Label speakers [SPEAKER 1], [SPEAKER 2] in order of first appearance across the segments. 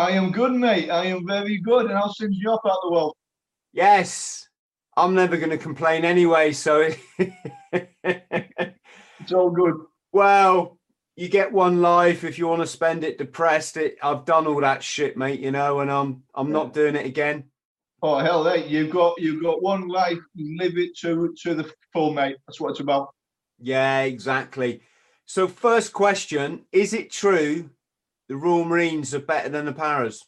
[SPEAKER 1] I am good, mate. I am very good. And how's things you up out the world?
[SPEAKER 2] Yes, I'm never going to complain anyway. So
[SPEAKER 1] it's all good.
[SPEAKER 2] Well, you get one life if you want to spend it depressed. It I've done all that shit, mate. You know, and I'm I'm yeah. not doing it again.
[SPEAKER 1] Oh hell, hey, you've got you've got one life. Live it to to the full, mate. That's what it's about.
[SPEAKER 2] Yeah, exactly. So, first question: Is it true the Royal Marines are better than the Paras?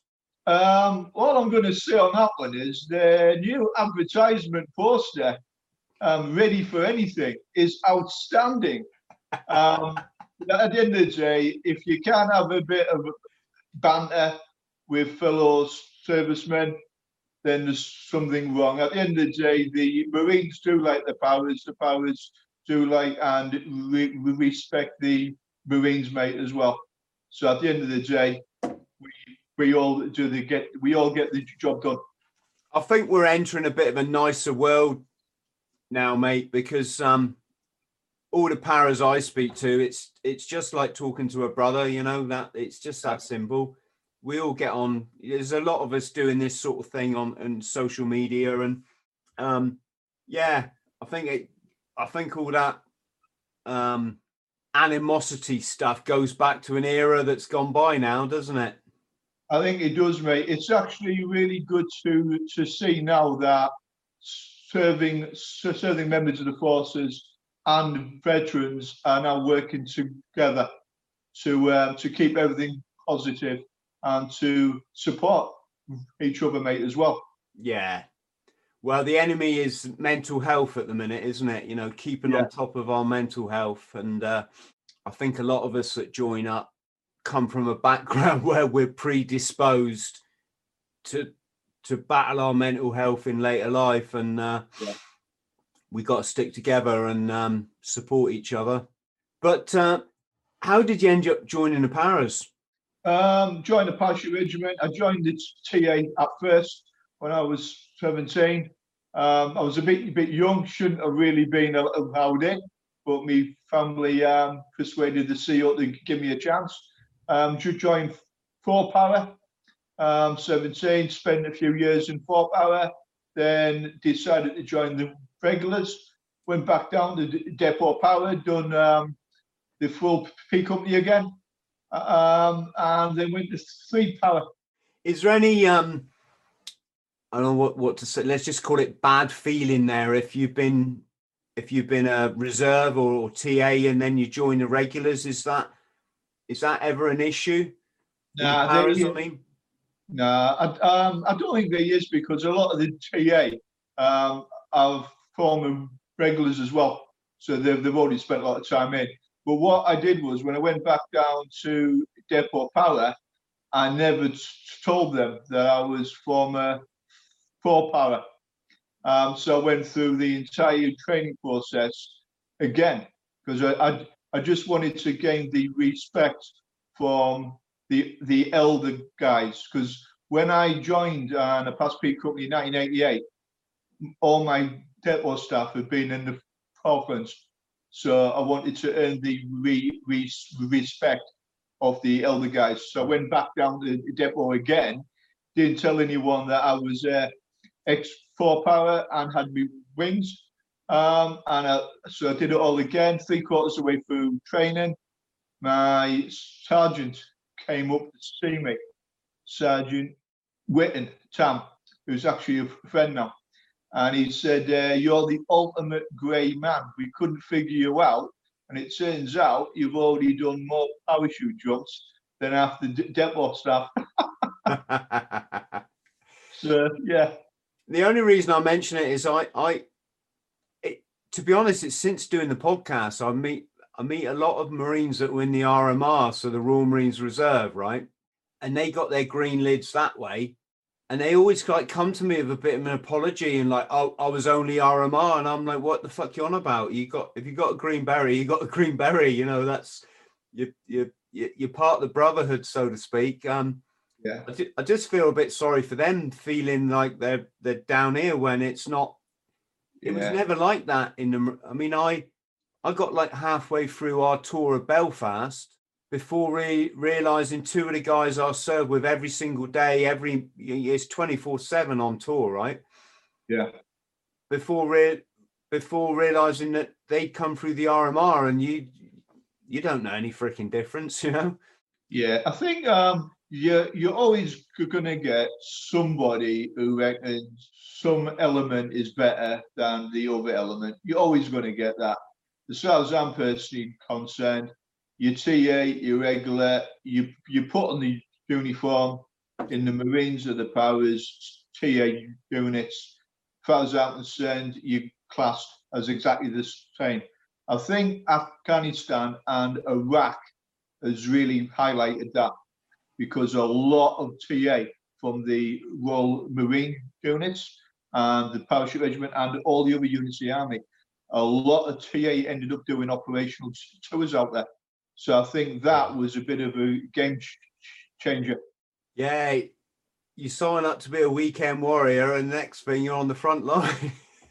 [SPEAKER 1] Um, all I'm going to say on that one is the new advertisement poster, um, ready for anything, is outstanding. Um, at the end of the day, if you can't have a bit of banter with fellow servicemen, then there's something wrong. At the end of the day, the Marines do like the Paras, the Paras do like and we respect the Marines, mate, as well. So at the end of the day, we we all do the get we all get the job done.
[SPEAKER 2] I think we're entering a bit of a nicer world now, mate, because um all the paras I speak to, it's it's just like talking to a brother, you know, that it's just that simple. We all get on. There's a lot of us doing this sort of thing on, on social media, and um, yeah, I think it. I think all that um, animosity stuff goes back to an era that's gone by now, doesn't it?
[SPEAKER 1] I think it does, mate. It's actually really good to to see now that serving serving members of the forces and veterans are now working together to um, to keep everything positive and to support each other, mate, as well.
[SPEAKER 2] Yeah. Well, the enemy is mental health at the minute, isn't it? You know, keeping yeah. on top of our mental health. And uh, I think a lot of us that join up come from a background where we're predisposed to to battle our mental health in later life. And uh, yeah we got to stick together and um, support each other. But uh, how did you end up joining the Paras?
[SPEAKER 1] Um, joined the Parachute Regiment. I joined the TA at first when I was 17. Um, I was a bit bit young, shouldn't have really been allowed in, but my family um, persuaded the CEO to give me a chance. Um, to join Four Para, um, 17, spent a few years in Four Para, then decided to join the regulars, went back down to Depot Para, done um, the full P company again, um, and then went to Three Para.
[SPEAKER 2] Is there any um, I don't know what, what to say. Let's just call it bad feeling there. If you've been if you've been a reserve or, or TA and then you join the regulars, is that is that ever an issue?
[SPEAKER 1] Nah, Paras, I mean. No, I, um, I don't think there is because a lot of the TA um, have former regulars as well. So they've, they've already spent a lot of time in. But what I did was when I went back down to Depot Para, I never told them that I was former Four Para. Um, so I went through the entire training process again because I, I, I just wanted to gain the respect from the the elder guys because when I joined uh, the Pass Peak Company in 1988, all my depot staff had been in the province, so I wanted to earn the re, re, respect of the elder guys. So I went back down to the depot again, didn't tell anyone that I was uh, ex four para and had me wings. Um, and I, so I did it all again, three quarters of the way through training. My sergeant came up to see me, Sergeant Witten, Tam, who's actually a friend now and he said, uh, "You're the ultimate grey man. We couldn't figure you out, and it turns out you've already done more parachute jumps than after the depot staff." so yeah.
[SPEAKER 2] The only reason I mention it is I, I, it, to be honest, it's since doing the podcast I meet I meet a lot of Marines that were in the RMR, so the Royal Marines Reserve, right? And they got their green lids that way and they always like come to me with a bit of an apology and like, oh, I was only RMR, and I'm like, what the fuck you on about? You got if you got a green beret, you got a green beret. You know, that's you you you're part of the brotherhood, so to speak. Um,
[SPEAKER 1] yeah,
[SPEAKER 2] I, I just feel a bit sorry for them, feeling like they're they're down here when it's not. It yeah. was never like that in the. I mean, I I got like halfway through our tour of Belfast before re- realizing two of the guys I served with every single day, every it's 24 7 on tour, right?
[SPEAKER 1] Yeah.
[SPEAKER 2] Before re- before realizing that they come through the RMR and you you don't know any freaking difference, you know?
[SPEAKER 1] Yeah, I think um you're you're always gonna get somebody who reckons some element is better than the other element. You're always gonna get that. As far as I'm personally concerned, your TA, your regular, you you put on the uniform in the Marines or the paras, TA units. As far as I'm concerned, you classed as exactly the same. I think Afghanistan and Iraq has really highlighted that because a lot of TA from the Royal Marine units and the parachute regiment and all the other units of the army, a lot of TA ended up doing operational tours out there. So I think that was a bit of a game changer.
[SPEAKER 2] Yeah, you sign up to be a weekend warrior, and next thing you're on the front line.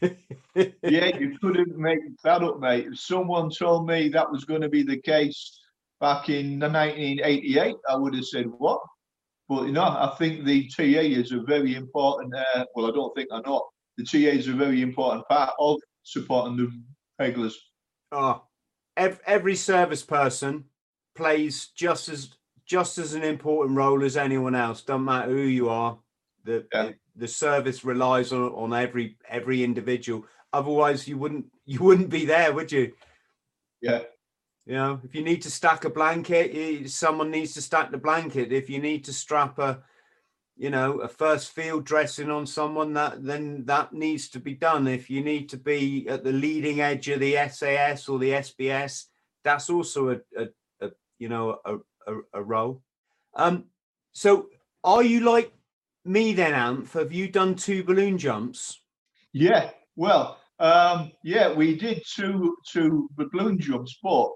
[SPEAKER 1] yeah, you couldn't make that up, mate. If someone told me that was going to be the case back in 1988, I would have said, What? But you know, I think the TA is a very important, uh, well, I don't think I know, the TA is a very important part of supporting the regulars.
[SPEAKER 2] Oh, every service person plays just as just as an important role as anyone else. Doesn't matter who you are. The yeah. the, service relies on on every every individual. Otherwise, you wouldn't you wouldn't be there, would you?
[SPEAKER 1] Yeah.
[SPEAKER 2] You know, if you need to stack a blanket, someone needs to stack the blanket. If you need to strap a you know a first field dressing on someone that then that needs to be done if you need to be at the leading edge of the sas or the sbs that's also a, a, a you know a, a, a, role um so are you like me then Anth? have you done two balloon jumps
[SPEAKER 1] yeah well um yeah we did two two balloon jumps but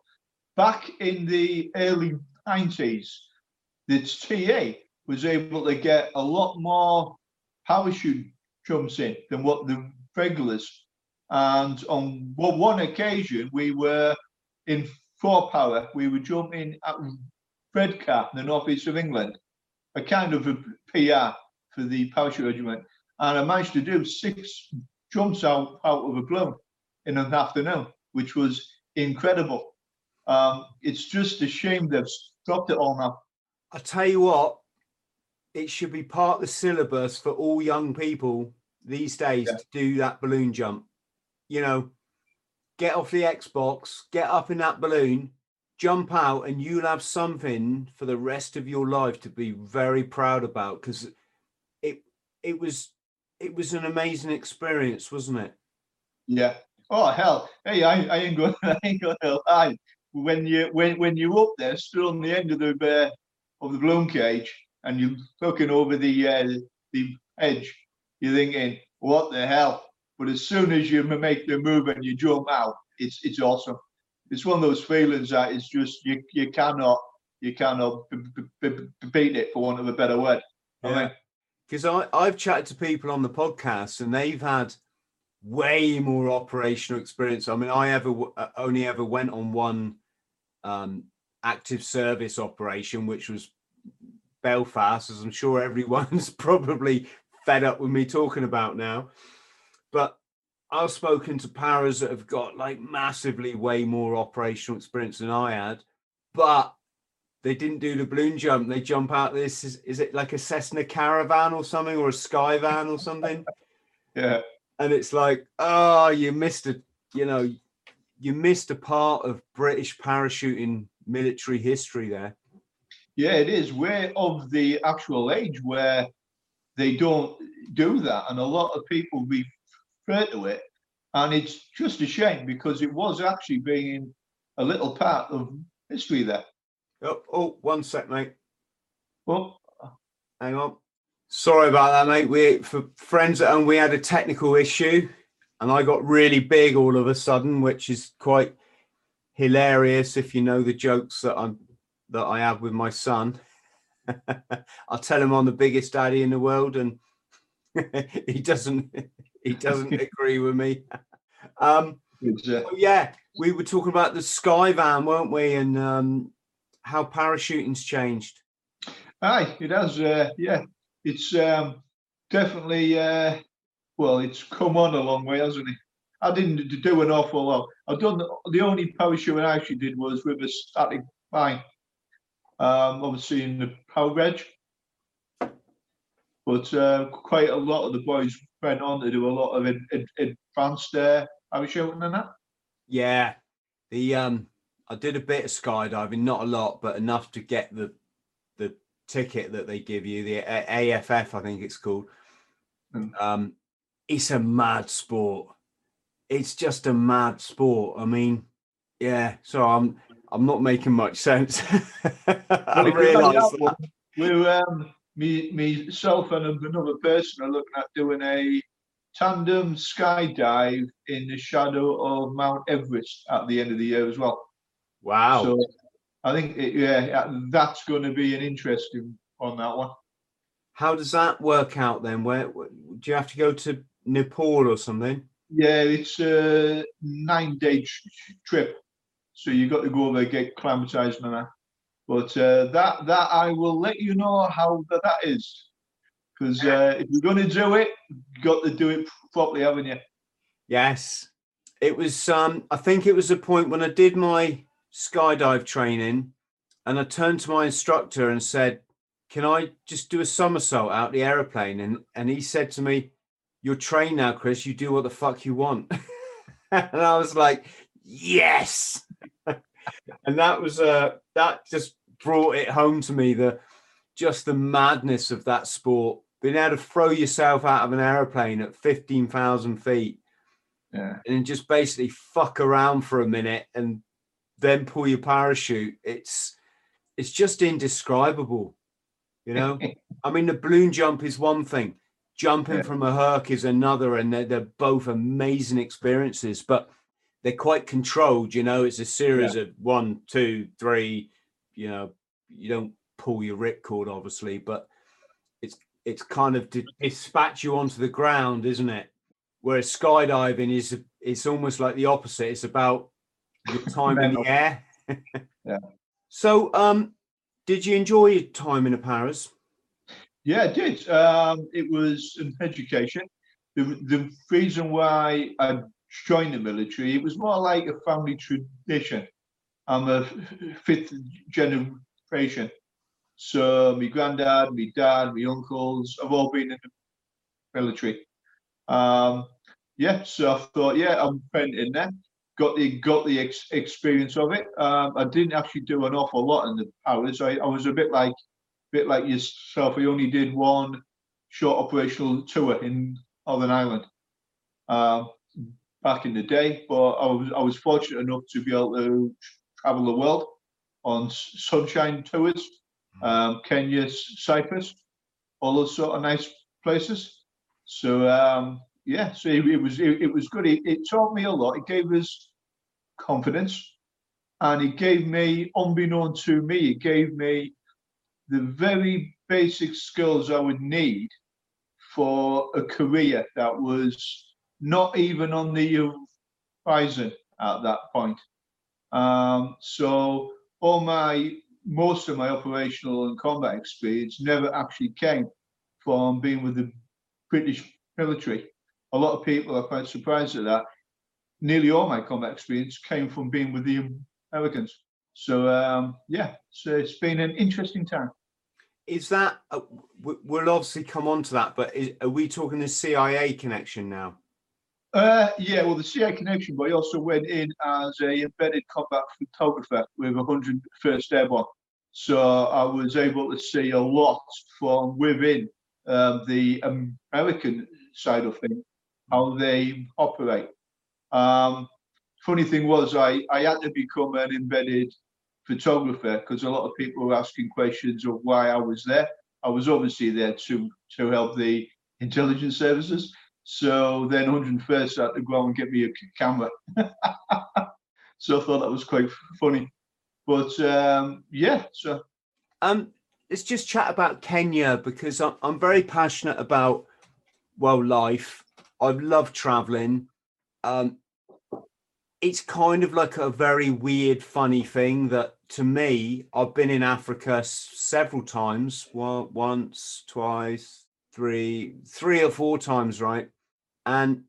[SPEAKER 1] back in the early 90s the ta was able to get a lot more parachute jumps in than what the regulars. And on one occasion, we were in four para, we were jumping at Redcar, in the northeast of England, a kind of a PR for the parachute regiment. And I managed to do six jumps out, out of a balloon in an afternoon, which was incredible. Um, it's just a shame they've stopped it all now.
[SPEAKER 2] I tell you what, it should be part of the syllabus for all young people these days yeah. to do that balloon jump. You know, get off the Xbox, get up in that balloon, jump out, and you'll have something for the rest of your life to be very proud about because it it was it was an amazing experience, wasn't it?
[SPEAKER 1] Yeah. Oh hell! Hey, I, I ain't going. I ain't going lie. When you when when you're up there, still on the end of the uh, of the balloon cage, and you're looking over the uh, the edge, you're thinking, "What the hell?" But as soon as you make the move and you jump out, it's it's awesome. It's one of those feelings that it's just you you cannot you cannot beat it for want of a better word.
[SPEAKER 2] Yeah. Because I, I've chatted to people on the podcast and they've had way more operational experience. I mean, I ever uh, only ever went on one um, active service operation, which was Belfast, as I'm sure everyone's probably fed up with me talking about now. But I've spoken to paras that have got like massively way more operational experience than I had, but they didn't do the balloon jump. They jump out this is, is it like a Cessna caravan or something or a Skyvan or something?
[SPEAKER 1] yeah.
[SPEAKER 2] And it's like, oh, you missed a, you know, you missed a part of British parachuting military history there.
[SPEAKER 1] Yeah, it is. We're of the actual age where they don't do that, and a lot of people refer to it, and it's just a shame because it was actually being a little part of history there.
[SPEAKER 2] Oh, oh one sec, mate.
[SPEAKER 1] Well,
[SPEAKER 2] hang on. Sorry about that, mate. We for friends at home, we had a technical issue, and I got really big all of a sudden, which is quite hilarious if you know the jokes that I'm that I have with my son. I'll tell him I'm the biggest daddy in the world, and he doesn't he doesn't agree with me. Um, so yeah, we were talking about the Skyvan, weren't we, and um, how parachuting's changed.
[SPEAKER 1] Aye, it has. Uh, yeah, it's um, definitely. Uh, well, it's come on a long way, hasn't it? I didn't do an awful lot. I've done the only parachuting I actually did was with a static line. Um, obviously in the para reg, but uh, quite a lot of the boys went on to do a lot of advanced uh, parachuting and that.
[SPEAKER 2] Yeah, the um, I did a bit of skydiving, not a lot, but enough to get the the ticket that they give you, the AFF, I think it's called. Mm. Um, it's a mad sport. It's just a mad sport. I mean, yeah. So I'm I'm not making much sense. I realise that.
[SPEAKER 1] We're um, me, myself and another person are looking at doing a tandem skydive in the shadow of Mount Everest at the end of the year as well.
[SPEAKER 2] Wow. So
[SPEAKER 1] I think, it, yeah, that's going to be an interesting on that one.
[SPEAKER 2] How does that work out then? Where do you have to go to Nepal or something?
[SPEAKER 1] Yeah, it's a nine day trip. So you got to go over get acclimatized and that. But uh, that that I will let you know how that, that is. Because uh, if you're going to do it, you've got to do it properly, haven't you?
[SPEAKER 2] Yes. It was, um, I think it was a point when I did my skydive training and I turned to my instructor and said, Can I just do a somersault out the aeroplane? And, and he said to me, You're trained now, Chris. You do what the fuck you want. and I was like, Yes. and that was, uh, that just brought it home to me the just the madness of that sport being able to throw yourself out of an aeroplane at 15,000 feet
[SPEAKER 1] yeah.
[SPEAKER 2] and just basically fuck around for a minute and then pull your parachute. It's it's just indescribable. You know, I mean, the balloon jump is one thing, jumping yeah. from a herc is another, and they're, they're both amazing experiences, but they're quite controlled. You know, it's a series yeah. of one, two, three. You know, you don't pull your ripcord, obviously, but it's it's kind of to dispatch you onto the ground, isn't it? Whereas skydiving is it's almost like the opposite. It's about your time in the air.
[SPEAKER 1] yeah.
[SPEAKER 2] So, um, did you enjoy your time in the Paras?
[SPEAKER 1] Yeah, I did. Um, it was an education. The, the reason why I joined the military, it was more like a family tradition. I'm a fifth generation. So my granddad, my dad, my uncles have all been in the military. Um, yeah, so I thought, yeah, I'm in there. Got the got the ex- experience of it. Um, I didn't actually do an awful lot in the Paras. I, I was a bit like, bit like yourself. I only did one short operational tour in Northern Ireland um, back in the day. But I was I was fortunate enough to be able to travel the world on sunshine tours um, Kenya, Cyprus, all those sort of nice places. So um, yeah, so it, it was it, it, was good. It, it taught me a lot. It gave us confidence, and it gave me, unbeknown to me, it gave me the very basic skills I would need for a career that was not even on the horizon at that point. Um, so all my most of my operational and combat experience never actually came from being with the British military. A lot of people are quite surprised at that. Nearly all my combat experience came from being with the Americans. So um, yeah, so it's been an interesting time.
[SPEAKER 2] Is that uh, we'll obviously come on to that, but is, are we talking the CIA connection now?
[SPEAKER 1] Uh, yeah, well, the CIA connection, but I also went in as a embedded combat photographer with 101st Airborne. So I was able to see a lot from within um, the American side of things, how they operate. Um, funny thing was, I, I had to become an embedded photographer because a lot of people were asking questions of why I was there. I was obviously there to to help the intelligence services. So then 101st had to go and get me a camera. so I thought that was quite funny. But um, yeah, so
[SPEAKER 2] um, let's just chat about Kenya because I'm, I'm very passionate about well life. I love traveling. Um, it's kind of like a very weird, funny thing that to me, I've been in Africa several times. Well, once, twice, three, three or four times, right? And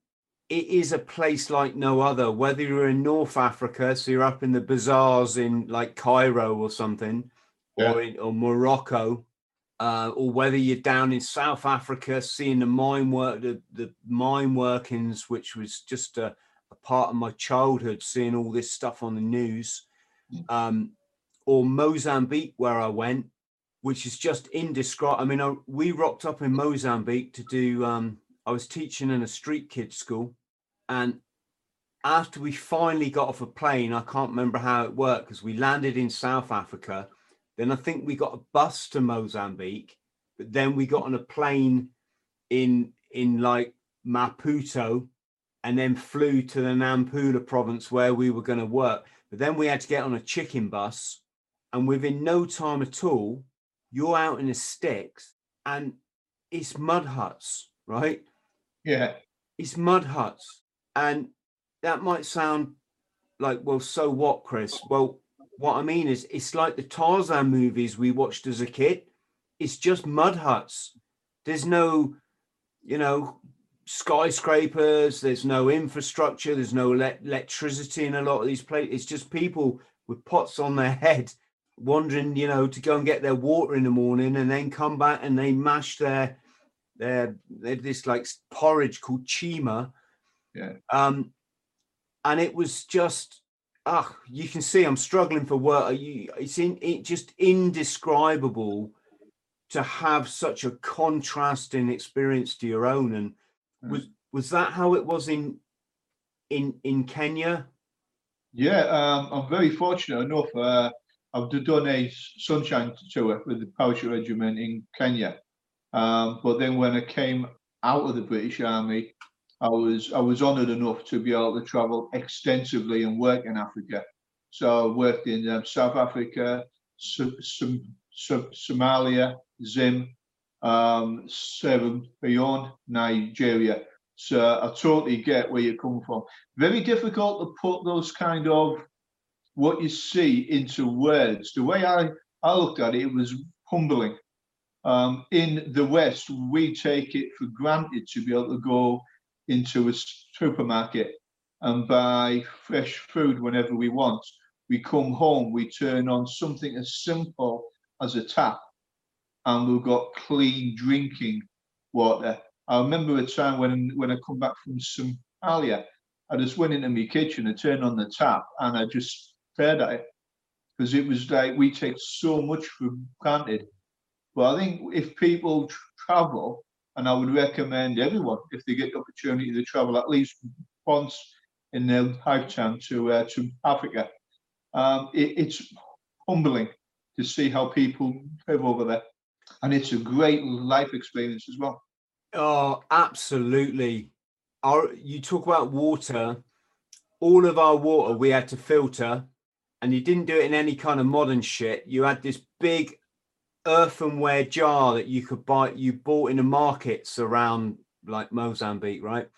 [SPEAKER 2] it is a place like no other. Whether you're in North Africa, so you're up in the bazaars in like Cairo or something, yeah. or in, or Morocco, uh, or whether you're down in South Africa seeing the mine work, the, the mine workings, which was just a, a, part of my childhood, seeing all this stuff on the news, mm. um, or Mozambique, where I went, which is just indescribable. I mean, I, we rocked up in Mozambique to do. Um, I was teaching in a street kids school, and after we finally got off a plane, I can't remember how it worked because we landed in South Africa then I think we got a bus to Mozambique, but then we got on a plane in in like Maputo and then flew to the Nampula province where we were going to work. But then we had to get on a chicken bus, and within no time at all, you're out in the sticks and it's mud huts, right?
[SPEAKER 1] Yeah.
[SPEAKER 2] It's mud huts. And that might sound like, well, so what, Chris? Well, what I mean is, it's like the Tarzan movies we watched as a kid. It's just mud huts. There's no, you know, skyscrapers. There's no infrastructure. There's no le- electricity in a lot of these places. It's just people with pots on their head wandering, you know, to go and get their water in the morning and then come back and they mash their their, their this like porridge called chima.
[SPEAKER 1] Yeah.
[SPEAKER 2] Um, and it was just ah, you can see I'm struggling for work. You, it's in, it just indescribable to have such a contrasting experience to your own. And. Was was that how it was in in in Kenya?
[SPEAKER 1] Yeah, um, I'm very fortunate enough. Uh, I've done a sunshine tour with the parachute regiment in Kenya, um, but then when I came out of the British Army, I was I was honoured enough to be able to travel extensively and work in Africa. So I worked in um, South Africa, Somalia, Zim, um, Sierra Leone, Nigeria. So I totally get where you're coming from. Very difficult to put those kind of what you see into words. The way I, I looked at it, it was humbling. Um, in the West, we take it for granted to be able to go into a supermarket and buy fresh food whenever we want. We come home, we turn on something as simple as a tap, and we've got clean drinking water. I remember a time when when I come back from Somalia, I just went into my kitchen and turned on the tap, and I just stared at it because it was like we take so much for granted. But I think if people travel and I would recommend everyone, if they get the opportunity to travel at least once in their lifetime to uh, to Africa, um, it, it's humbling to see how people live over there, and it's a great life experience as well.
[SPEAKER 2] Oh, absolutely. Our, you talk about water. All of our water we had to filter, and you didn't do it in any kind of modern shit. You had this big earthenware jar that you could buy you bought in the markets around like Mozambique, right?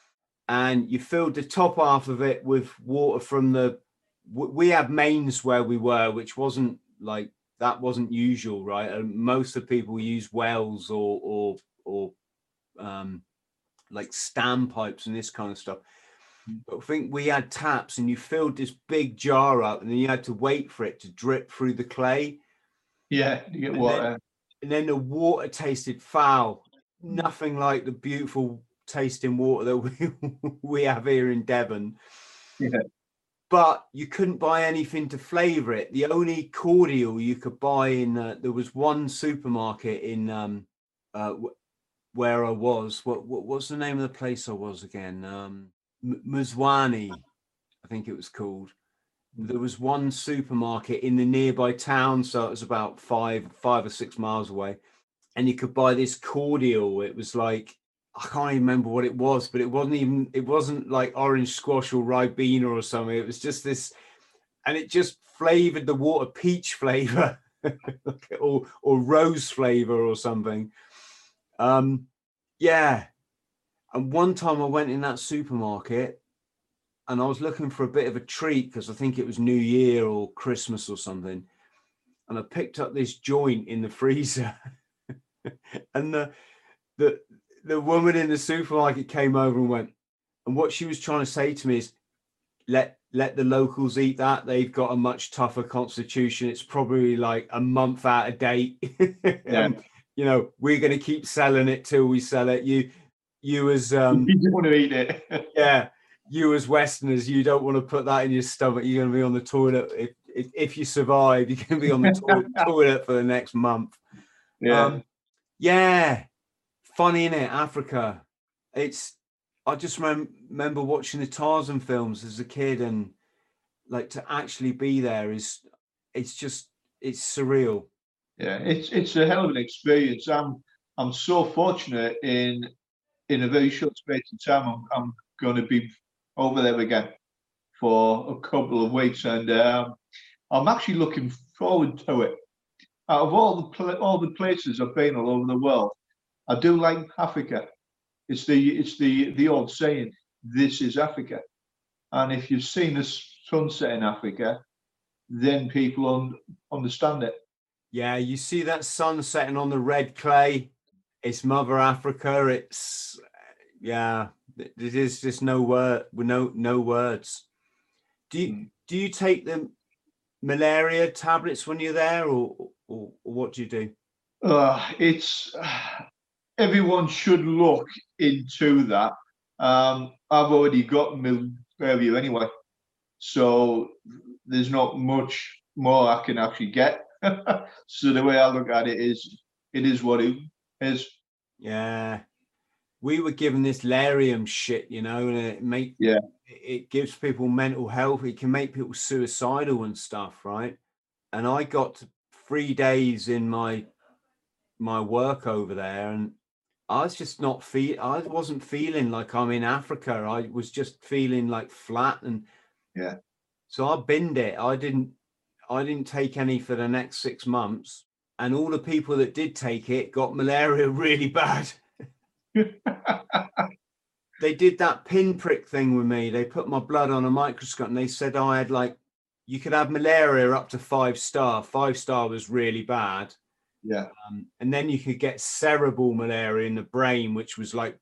[SPEAKER 2] And you filled the top half of it with water from the we had mains where we were, which wasn't like that wasn't usual, right? And most of the people use wells or or or um like standpipes and this kind of stuff. Hmm. But I think we had taps and you filled this big jar up and then you had to wait for it to drip through the clay
[SPEAKER 1] yeah, you get and water.
[SPEAKER 2] Then, and then the water tasted foul. Nothing like the beautiful tasting water that we we have here in Devon.
[SPEAKER 1] Yeah.
[SPEAKER 2] But you couldn't buy anything to flavour it. The only cordial you could buy in uh, there was one supermarket in um, uh, where I was. What, what what's the name of the place I was again? Um, Mzwani, I think it was called there was one supermarket in the nearby town, so it was about five, five or six miles away, and you could buy this cordial. It was like I can't even remember what it was, but it wasn't even it wasn't like orange squash or ribena or something. It was just this, and it just flavored the water peach flavor or or rose flavor or something. Um, yeah. And one time I went in that supermarket and I was looking for a bit of a treat because I think it was New Year or Christmas or something. And I picked up this joint in the freezer. and the the the woman in the supermarket came over and went, and what she was trying to say to me is, let let the locals eat that. They've got a much tougher constitution. It's probably like a month out of date. yeah. you know, we're going to keep selling it till we sell it. You, you as um,
[SPEAKER 1] you don't want to eat it.
[SPEAKER 2] yeah, you as Westerners, you don't want to put that in your stomach. You're going to be on the toilet if if, if you survive. You're going to be on the to- toilet for the next month.
[SPEAKER 1] Yeah, um,
[SPEAKER 2] yeah. Funny in it, Africa. It's I just rem- remember watching the Tarzan films as a kid, and like to actually be there is it's just it's surreal.
[SPEAKER 1] Yeah, it's it's a hell of an experience. I'm I'm so fortunate in in a very short space of time. I'm I'm going to be over there again for a couple of weeks, and um, I'm actually looking forward to it. Out of all the pl- all the places I've been all over the world, I do like Africa. It's the it's the the old saying, "This is Africa," and if you've seen a sunset in Africa, then people un- understand it.
[SPEAKER 2] Yeah, you see that sun setting on the red clay. It's Mother Africa. It's yeah. It is just no word. No no words. Do you hmm. do you take the malaria tablets when you're there, or or, or what do you do?
[SPEAKER 1] Uh, it's everyone should look into that. Um, I've already got malaria anyway, so there's not much more I can actually get. so the way I look at it is, it is what it is.
[SPEAKER 2] Yeah, we were given this Lariam shit, you know, and it make
[SPEAKER 1] yeah,
[SPEAKER 2] it gives people mental health. It can make people suicidal and stuff, right? And I got three days in my my work over there, and I was just not feel. I wasn't feeling like I'm in Africa. I was just feeling like flat and
[SPEAKER 1] yeah.
[SPEAKER 2] So I binned it. I didn't. I didn't take any for the next six months, and all the people that did take it got malaria really bad. they did that pinprick thing with me. They put my blood on a microscope and they said I had like you could have malaria up to five star. Five star was really bad.
[SPEAKER 1] Yeah.
[SPEAKER 2] Um, and then you could get cerebral malaria in the brain, which was like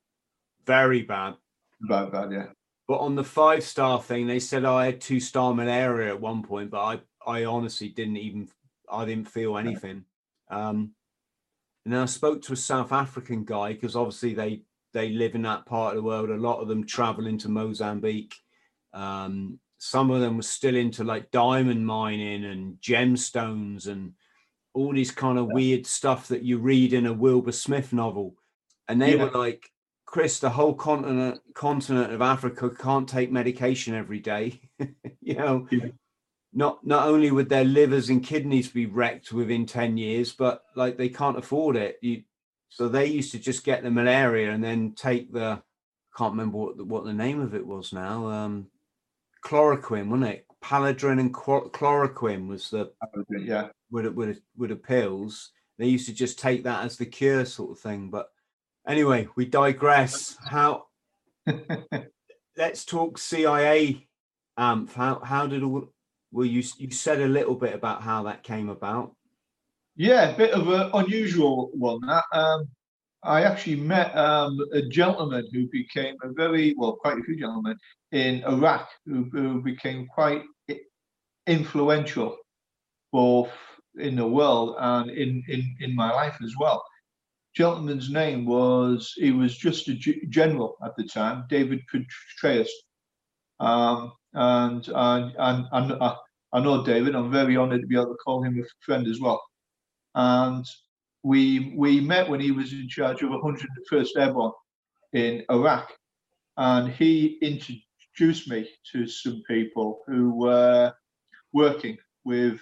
[SPEAKER 2] very bad.
[SPEAKER 1] Bad, bad, yeah.
[SPEAKER 2] But on the five star thing, they said I had two star malaria at one point, but I, I honestly didn't even, I didn't feel anything. Um, and then I spoke to a South African guy because obviously they they live in that part of the world. A lot of them travel into Mozambique. Um, some of them were still into like diamond mining and gemstones and all these kind of weird stuff that you read in a Wilbur Smith novel. And they yeah. were like, Chris, the whole continent continent of Africa can't take medication every day. you know, yeah. not not only would their livers and kidneys be wrecked within 10 years, but like they can't afford it. You, so they used to just get the malaria and then take the can't remember what the, what the name of it was now. Um, chloroquine, wasn't it? Paludrine and chloroquine was the
[SPEAKER 1] yeah
[SPEAKER 2] with with with the pills. They used to just take that as the cure sort of thing. But anyway, we digress. How? let's talk CIA. Um, how how did all? Well, you you said a little bit about how that came about.
[SPEAKER 1] Yeah, a bit of an unusual one. That um, I actually met um, a gentleman who became a very well, quite a few gentlemen in Iraq who, who became quite influential, both in the world and in, in, in my life as well. Gentleman's name was, he was just a general at the time, David Petraeus. Um, and, and, and, and uh, I know David, I'm very honored to be able to call him a friend as well. And we we met when he was in charge of 101st Airborne in Iraq, and he introduced me to some people who were working with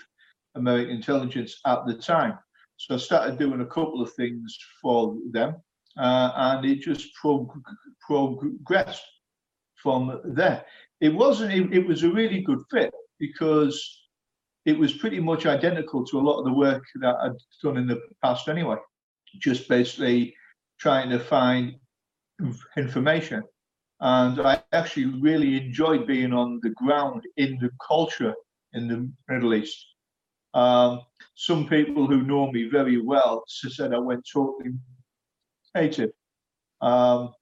[SPEAKER 1] American intelligence at the time. So I started doing a couple of things for them, uh, and it just prog- progressed from there. It wasn't. It, it was a really good fit because it was pretty much identical to a lot of the work that I'd done in the past anyway. Just basically trying to find information. And I actually really enjoyed being on the ground in the culture in the Middle East. Um, some people who know me very well said I went totally native. Um,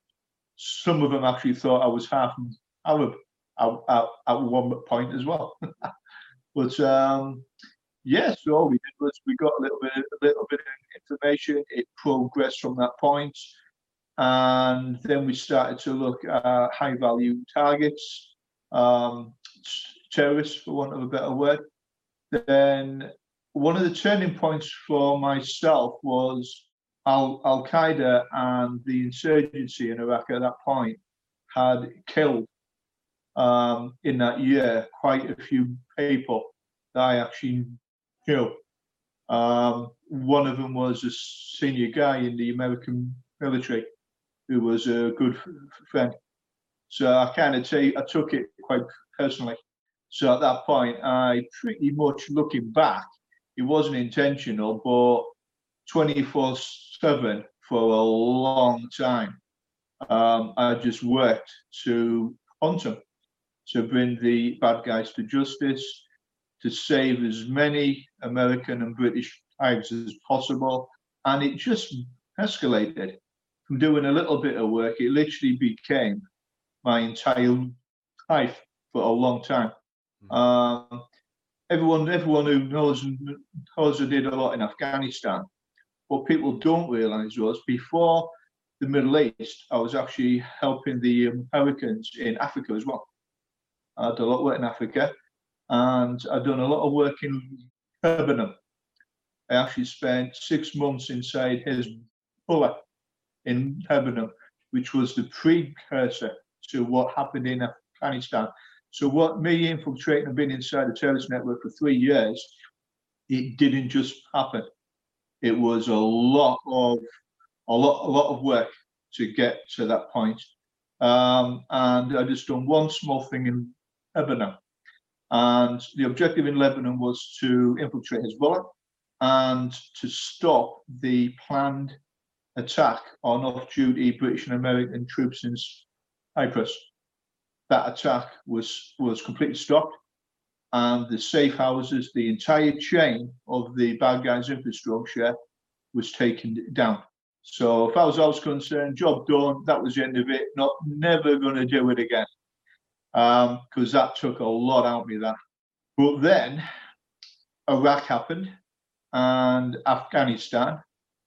[SPEAKER 1] some of them actually thought I was half Arab at, at, at one point as well. but um, yes, yeah, so all we did was we got a little bit, a little bit of information. It progressed from that point, and then we started to look at high value targets, um, terrorists, for want of a better word. Then one of the turning points for myself was Al Qaeda and the insurgency in Iraq at that point had killed um, in that year quite a few people that I actually knew. Um, one of them was a senior guy in the American military who was a good friend. So I kind of take I took it quite personally. So at that point, I pretty much looking back, it wasn't intentional, but 24 7 for a long time. Um, I just worked to hunt them to bring the bad guys to justice, to save as many American and British lives as possible. And it just escalated from doing a little bit of work. It literally became my entire life for a long time. Mm-hmm. Um, everyone, everyone who knows knows I did a lot in Afghanistan. What people don't realise was before the Middle East, I was actually helping the Americans in Africa as well. I did a lot of work in Africa, and I've done a lot of work in Lebanon. I actually spent six months inside Hezbollah in Lebanon, which was the precursor to what happened in Afghanistan. So, what me infiltrating and being inside the terrorist network for three years, it didn't just happen. It was a lot of a lot a lot of work to get to that point. Um, and I just done one small thing in Lebanon. And the objective in Lebanon was to infiltrate Hezbollah and to stop the planned attack on off duty British and American troops in Cyprus. That attack was, was completely stopped, and the safe houses, the entire chain of the bad guys' infrastructure was taken down. So, as far as I was concerned, job done. That was the end of it. Not never going to do it again because um, that took a lot out of me. That, but then Iraq happened and Afghanistan,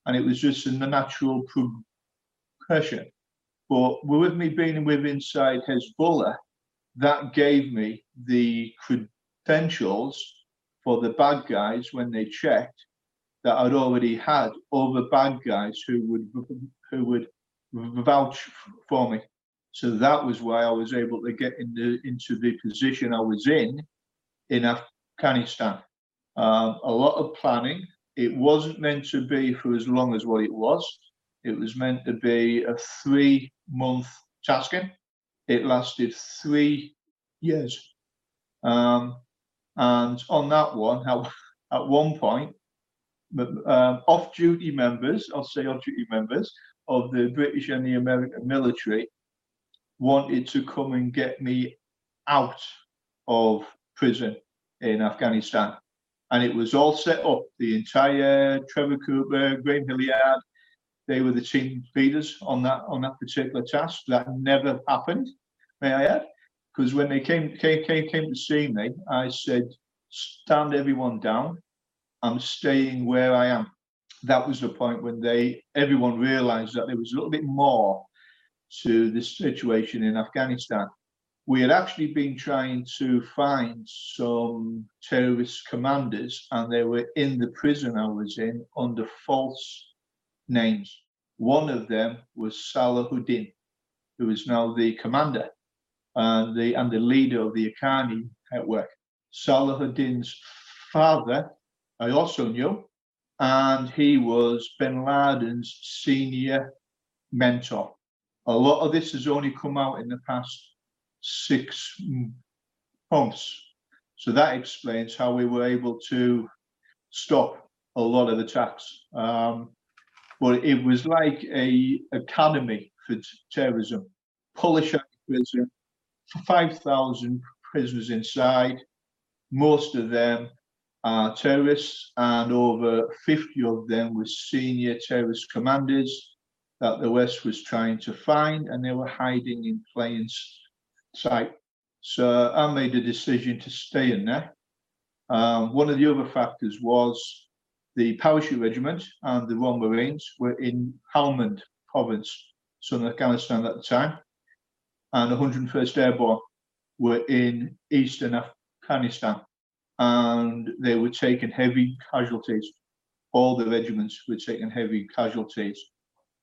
[SPEAKER 1] and it was just in the natural progression. But with me being with inside Hezbollah, that gave me the credentials for the bad guys when they checked that I'd already had other bad guys who would who would vouch for me. So that was why I was able to get in the, into the position I was in in Afghanistan. Um, a lot of planning. It wasn't meant to be for as long as what it was. It was meant to be a three month tasking. It lasted three years. Um, and on that one, at, at one point, um, off duty members, I'll say off duty members of the British and the American military wanted to come and get me out of prison in Afghanistan. And it was all set up. The entire Trevor Cooper, Graham Hilliard, they were the team leaders on that on that particular task. That never happened, may I add? Because when they came, came came came to see me, I said, "Stand everyone down. I'm staying where I am." That was the point when they everyone realised that there was a little bit more to the situation in Afghanistan. We had actually been trying to find some terrorist commanders, and they were in the prison I was in under false names. One of them was Salahuddin, who is now the commander and the and the leader of the Haqqani network. Salahuddin's father, I also knew, and he was bin Laden's senior mentor. A lot of this has only come out in the past six months. So that explains how we were able to stop a lot of attacks. Um, but it was like a academy for terrorism. Polish prison, 5,000 prisoners inside, most of them are terrorists, and over 50 of them were senior terrorist commanders that the West was trying to find, and they were hiding in plain sight. So I made a decision to stay in there. Um, one of the other factors was the parachute regiment and the Royal Marines were in Helmand province, southern Afghanistan at the time, and the 101st Airborne were in eastern Afghanistan, and they were taking heavy casualties. All the regiments were taking heavy casualties,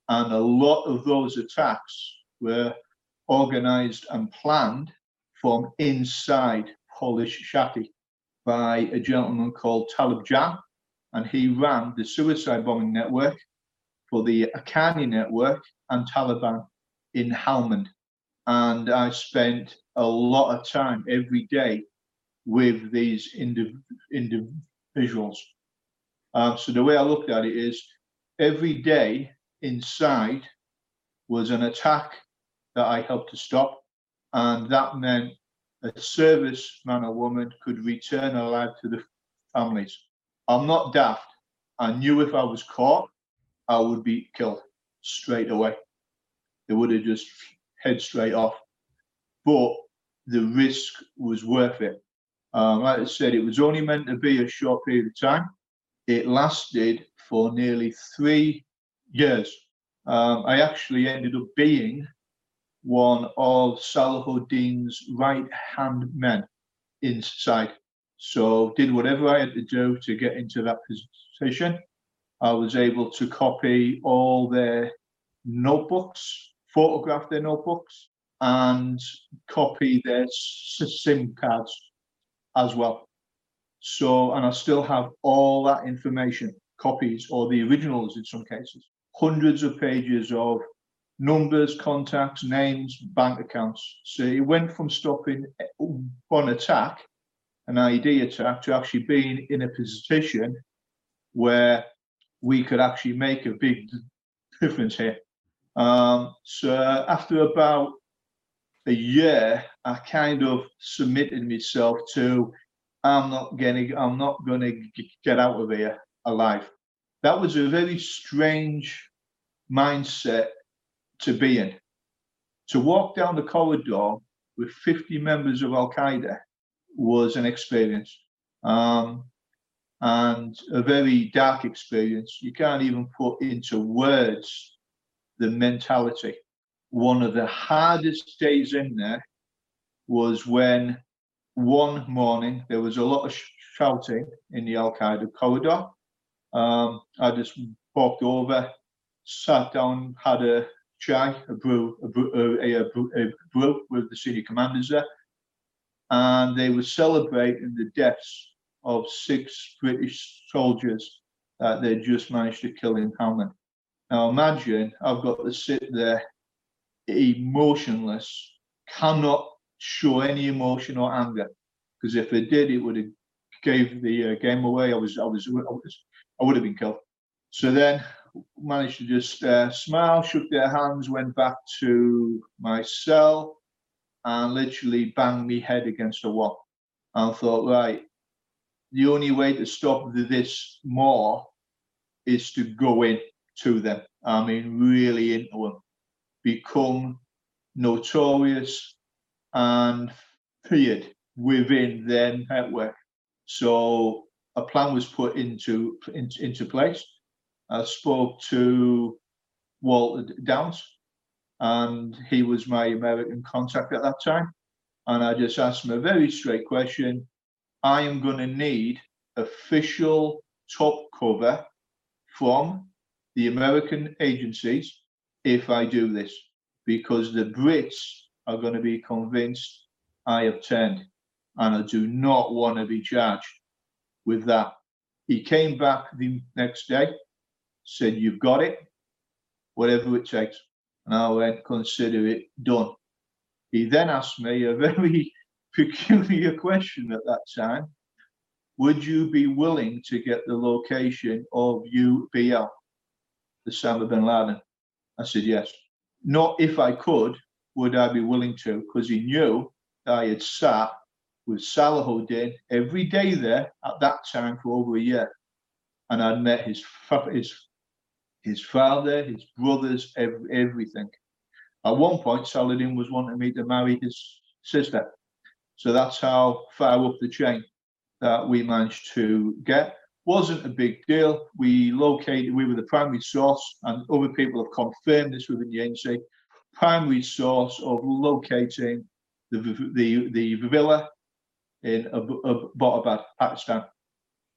[SPEAKER 1] and a lot of those attacks were organized and planned from inside Pul-e-Charkhi by a gentleman called Talib Jan, and he ran the suicide bombing network for the Haqqani network and Taliban in Helmand. And I spent a lot of time every day with these indiv- individuals. Um, so the way I looked at it is every day inside was an attack that I helped to stop. And that meant a service man or woman could return alive to the families. I'm not daft. I knew if I was caught, I would be killed straight away. They would have just head straight off. But the risk was worth it. Um, like I said, it was only meant to be a short period of time. It lasted for nearly three years. Um, I actually ended up being one of Salahuddin's right hand men inside. So did whatever I had to do to get into that position. I was able to copy all their notebooks, photograph their notebooks, and copy their SIM cards as well. So, and I still have all that information, copies or the originals in some cases, hundreds of pages of numbers, contacts, names, bank accounts. So it went from stopping one attack an idea attack to actually being in a position where we could actually make a big difference here. Um, so after about a year, I kind of submitted myself to I'm not getting I'm not going to get out of here alive. That was a very strange mindset to be in. To walk down the corridor with 50 members of Al Qaeda was an experience um, and a very dark experience. You can't even put into words the mentality. One of the hardest days in there was when one morning there was a lot of shouting in the Al Qaeda corridor. Um, I just walked over, sat down, had a chai, a brew, a brew, a, a, a brew with the senior commanders there and they were celebrating the deaths of six British soldiers that they just managed to kill in Helmand. Now imagine I've got to sit there emotionless, cannot show any emotion or anger, because if they did, it would have gave the uh, game away. I was, I was, I was, I would have been killed. So then managed to just uh, smile, shook their hands, went back to my cell, and literally banged me head against a wall. And thought, right, the only way to stop this more is to go in to them. I mean, really into them, become notorious and feared within their network. So a plan was put into into, into place. I spoke to Walter Downs, and he was my American contact at that time. And I just asked him a very straight question. I am going to need official top cover from the American agencies if I do this, because the Brits are going to be convinced I have turned, and I do not want to be charged with that. He came back the next day, said, You've got it, whatever it takes. And I went, Consider it done. He then asked me a very peculiar question at that time Would you be willing to get the location of UBL, the Osama bin Laden? I said, Yes. Not if I could, would I be willing to, because he knew I had sat with Salahuddin every day there at that time for over a year. And I'd met his his his father, his brothers, every, everything. At one point, Saladin was wanting me to marry his sister. So that's how far up the chain that we managed to get. Wasn't a big deal. We located, we were the primary source, and other people have confirmed this within the agency. Primary source of locating the the the villa in Abbottabad, Pakistan.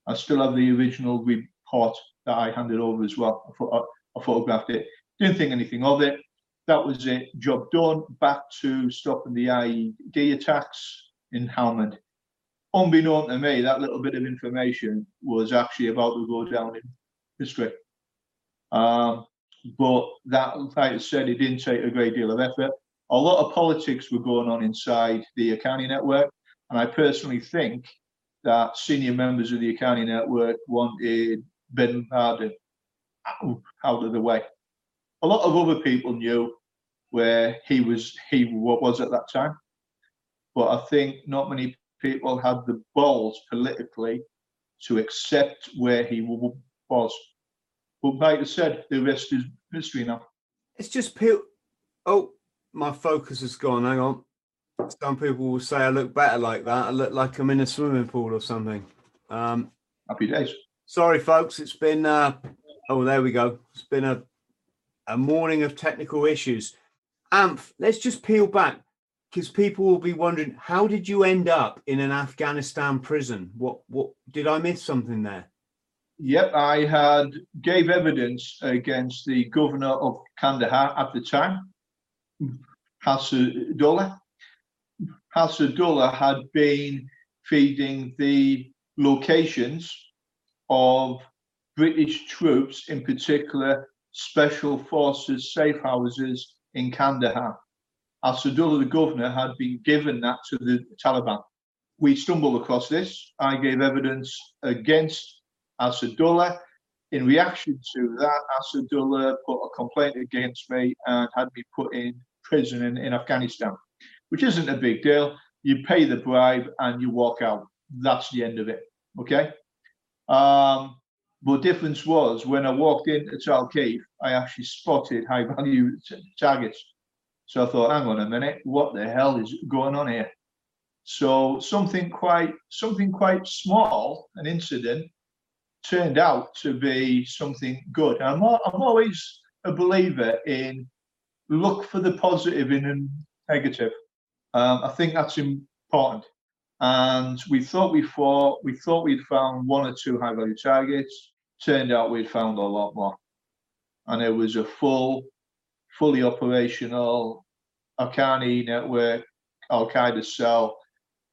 [SPEAKER 1] I still have the original report that I handed over as well. I, I photographed it. Didn't think anything of it. That was it. Job done. Back to stopping the IED attacks in Helmand. Unbeknown to me, that little bit of information was actually about to go down in history. Um, but that, like I said, it didn't take a great deal of effort. A lot of politics were going on inside the Haqqani network. And I personally think that senior members of the Haqqani network wanted bin Laden out of the way. A lot of other people knew where he was he was at that time, but I think not many people had the balls politically to accept where he was. But like I said, the rest is history now.
[SPEAKER 2] It's just people. Oh, my focus has gone. Hang on. Some people will say I look better like that. I look like I'm in a swimming pool or something. Um,
[SPEAKER 1] Happy days.
[SPEAKER 2] Sorry, folks. It's been. Uh, oh, there we go. It's been a a morning of technical issues. Anth, let's just peel back because people will be wondering how did you end up in an Afghanistan prison? What what did I miss something there?
[SPEAKER 1] Yep, I had gave evidence against the governor of Kandahar at the time, Asadullah, Asadullah had been feeding the locations of British troops, in particular special forces safe houses in Kandahar. Asadullah, the governor, had been given that to the Taliban. We stumbled across this. I gave evidence against Asadullah. In reaction to that, Asadullah put a complaint against me and had me put in prison in, in Afghanistan which isn't a big deal. You pay the bribe and you walk out. That's the end of it. Okay. Um, but difference was when I walked into Talkeith, I actually spotted high value t- targets. So I thought, hang on a minute, what the hell is going on here? So something quite something quite small, an incident, turned out to be something good. I'm, I'm always a believer in look for the positive in a negative. Um, I think that's important. And we thought we thought we thought we'd found one or two high value targets. Turned out we'd found a lot more. And it was a full, fully operational Haqqani network, Al Qaeda cell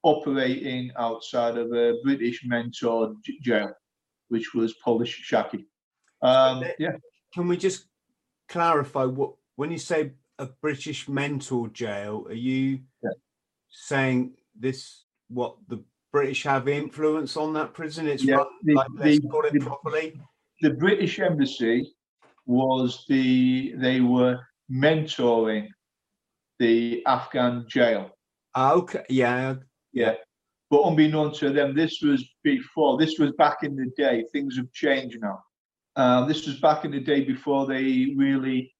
[SPEAKER 1] operating outside of a British mentored jail, which was Pul-e-Charkhi. Um, yeah.
[SPEAKER 2] Can we just clarify what when you say a British mental jail. Are you yeah. saying this? What the British have influence on that prison? It's yeah, run the, like let's the, put it the, properly.
[SPEAKER 1] The British embassy was the they were mentoring the Afghan jail.
[SPEAKER 2] Ah, okay, yeah,
[SPEAKER 1] yeah. But unbeknown to them, this was before. This was back in the day. Things have changed now. Uh, this was back in the day before they really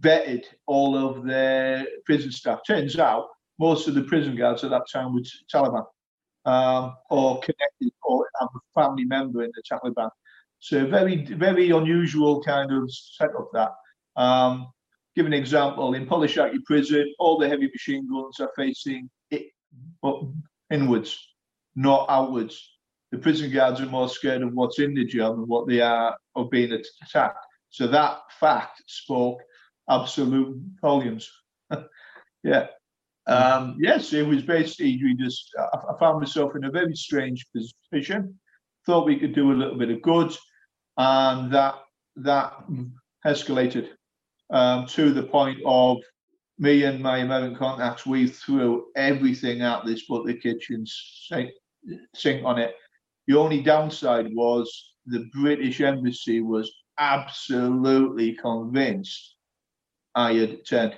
[SPEAKER 1] vetted all of their prison staff. Turns out most of the prison guards at that time were Taliban um, or connected or have a family member in the Taliban. So very, very unusual kind of setup that. Um, give an example, in Pul-e-Charkhi prison, all the heavy machine guns are facing it, but inwards, not outwards. The prison guards are more scared of what's in the jail than what they are of being attacked. So that fact spoke absolute volumes. yeah. Um, yes, it was basically we just I, found myself in a very strange position. thought we could do a little bit of good, and that that escalated um, to the point of me and my American contacts. We threw everything out this but the kitchen sink on it. The only downside was the British embassy was absolutely convinced I had turned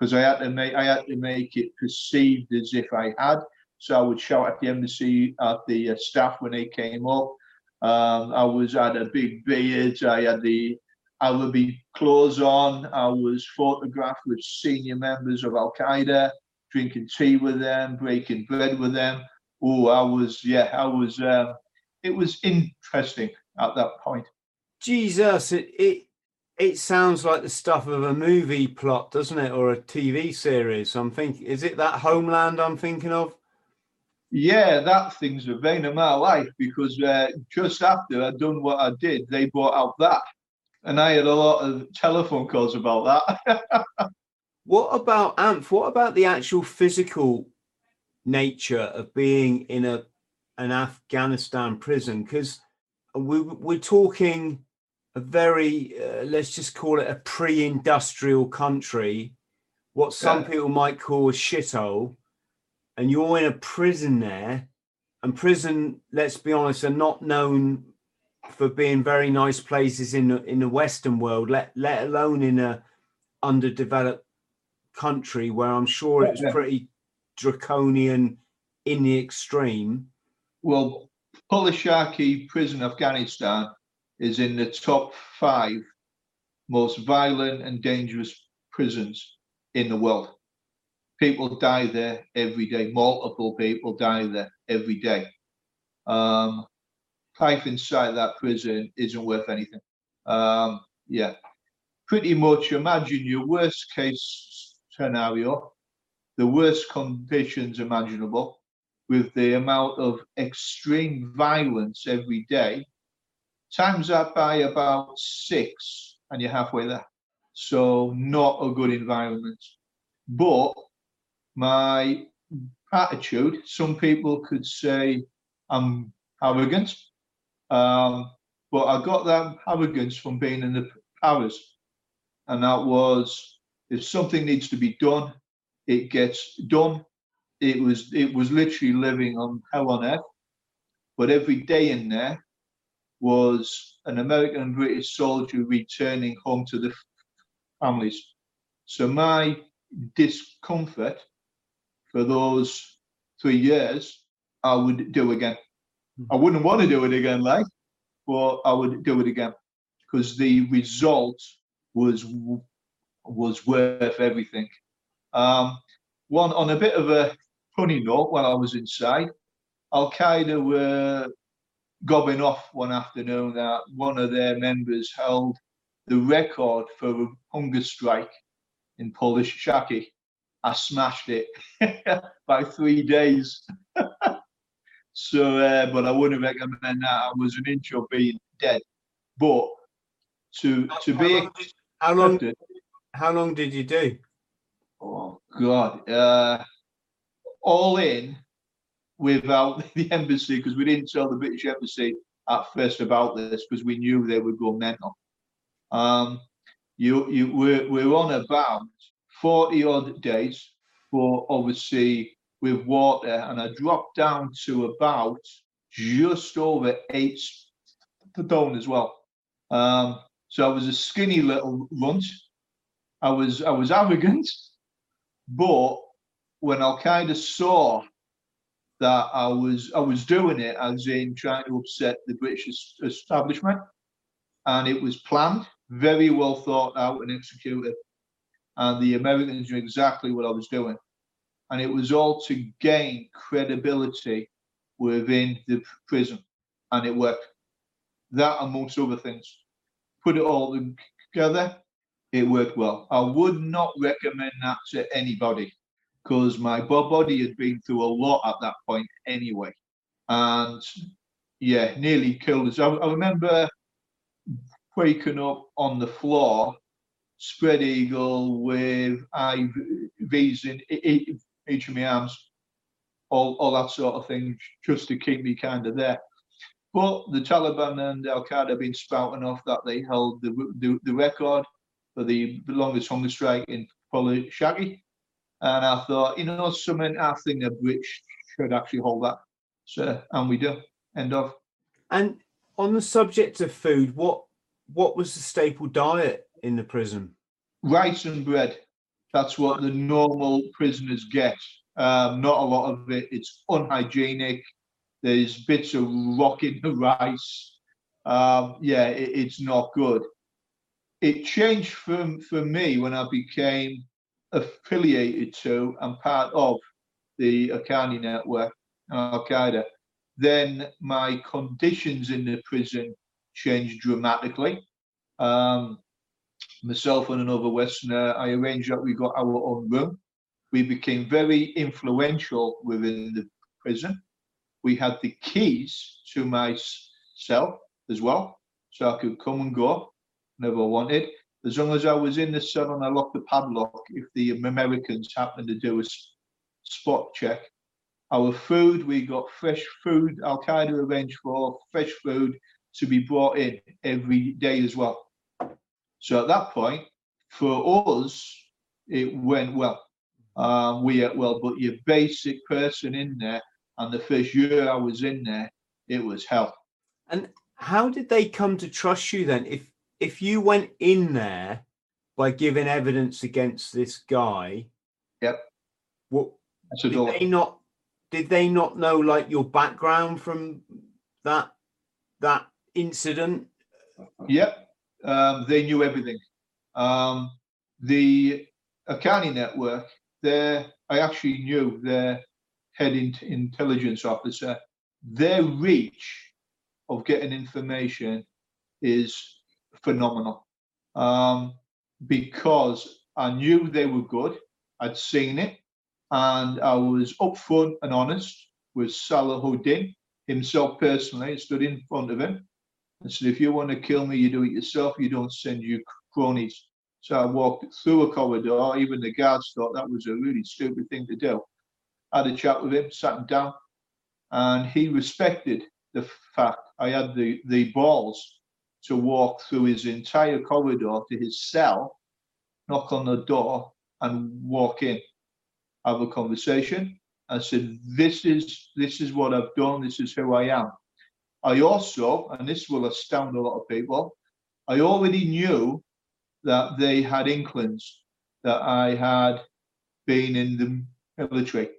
[SPEAKER 1] because I had to make I had to make it perceived as if I had. So I would shout at the embassy at the uh, staff when they came up. Um, I was had a big beard. I had the Arabic clothes on. I was photographed with senior members of Al Qaeda, drinking tea with them, breaking bread with them. Oh, I was yeah, I was. Um, it was interesting at that point.
[SPEAKER 2] Jesus, it, it it sounds like the stuff of a movie plot, doesn't it, or a TV series? I'm thinking, is it that Homeland I'm thinking of?
[SPEAKER 1] Yeah, that thing's a vein of my life because uh, just after I'd done what I did, they brought out that, and I had a lot of telephone calls about that.
[SPEAKER 2] what about Anth? What about the actual physical nature of being in a an Afghanistan prison? Because we, we're talking a very uh, let's just call it a pre-industrial country what some yeah. people might call a shithole and you're in a prison there and prison let's be honest are not known for being very nice places in the, in the western world let let alone in a underdeveloped country where i'm sure it's yeah. pretty draconian in the extreme
[SPEAKER 1] well Pul-e-Charkhi prison afghanistan is in the top five most violent and dangerous prisons in the world. People die there every day. Multiple people die there every day. Um, life inside that prison isn't worth anything. Um, yeah, pretty much imagine your worst case scenario, the worst conditions imaginable, with the amount of extreme violence every day times that by about six and you're halfway there. So not a good environment. But my attitude, some people could say I'm arrogant. Um, but I got that arrogance from being in the paras. And that was if something needs to be done, it gets done. It was it was literally living on hell on earth. But every day in there, was an American and British soldier returning home to the families. So my discomfort for those three years, I would do again. I wouldn't want to do it again, like, but I would do it again because the result was was worth everything. Um, one on a bit of a funny note, while I was inside, Al Qaeda were gobbing off one afternoon that one of their members held the record for a hunger strike in Pul-e-Charkhi. I smashed it by three days. so, uh, but I wouldn't recommend that. I was an inch of being dead. But to to how be
[SPEAKER 2] long did, how long how long did you do?
[SPEAKER 1] Oh God, uh, all in without the embassy because we didn't tell the British embassy at first about this because we knew they would go mental. Um, you, you, we're, we're on about 40 odd days for obviously with water, and I dropped down to about just over eight stone as well. Um, so I was a skinny little runt. I was I was arrogant, but when Al Qaeda saw that I was I was doing it as in trying to upset the British establishment, and it was planned, very well thought out and executed, and the Americans knew exactly what I was doing, and it was all to gain credibility within the prison, and it worked. That amongst other things, put it all together, it worked well. I would not recommend that to anybody because my body had been through a lot at that point anyway. And yeah, nearly killed us. I, I remember waking up on the floor, spread eagle with IVs in each of my arms, all, all that sort of thing, just to keep me kind of there. But the Taliban and Al Qaeda have been spouting off that they held the, the, the record for the, longest hunger strike in Pul-e-Charkhi. And I thought, you know, something I think the British should actually hold that. So, and we do. End of.
[SPEAKER 2] And on the subject of food, what what was the staple diet in the prison?
[SPEAKER 1] Rice and bread. That's what the normal prisoners get. Um, not a lot of it. It's unhygienic. There's bits of rock in the rice. Um, yeah, it, it's not good. It changed from for me when I became affiliated to and part of the Haqqani network, Al Qaeda. Then my conditions in the prison changed dramatically. Um, myself and another Westerner, I arranged that we got our own room. We became very influential within the prison. We had the keys to my cell as well, so I could come and go whenever I wanted. As long as I was in the cell and I locked the padlock, if the Americans happened to do a spot check, our food, we got fresh food, Al Qaeda arranged for fresh food to be brought in every day as well. So at that point, for us, it went well. Um, we ate well, but your basic person in there, and the first year I was in there, it was hell.
[SPEAKER 2] And how did they come to trust you then? If if you went in there by giving evidence against this guy,
[SPEAKER 1] yep.
[SPEAKER 2] What did they not did they not know like your background from that that incident?
[SPEAKER 1] Yep, um, they knew everything. Um, the Haqqani network, there I actually knew their head in, intelligence officer. Their reach of getting information is phenomenal um, because I knew they were good. I'd seen it, and I was upfront and honest with Salahuddin himself personally. I stood in front of him and said, "If you want to kill me, you do it yourself. You don't send your cronies." So I walked through a corridor. Even the guards thought that was a really stupid thing to do. I had a chat with him, sat him down, and he respected the fact I had the, the balls to walk through his entire corridor to his cell, knock on the door, and walk in have a conversation and said, this is this is what I've done, this is who I am. I also, and this will astound a lot of people, I already knew that they had inklings that I had been in the military,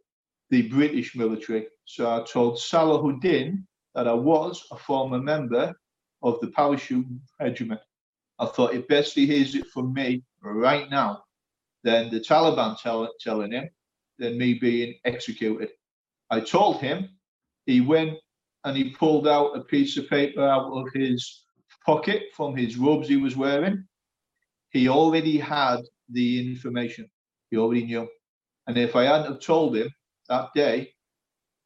[SPEAKER 1] the British military. So I told Salahuddin that I was a former member of the parachute regiment. I thought if best he hears it from me right now, then the Taliban tell, telling him than me being executed. I told him, he went and he pulled out a piece of paper out of his pocket from his robes he was wearing. He already had the information. He already knew. And if I hadn't have told him that day,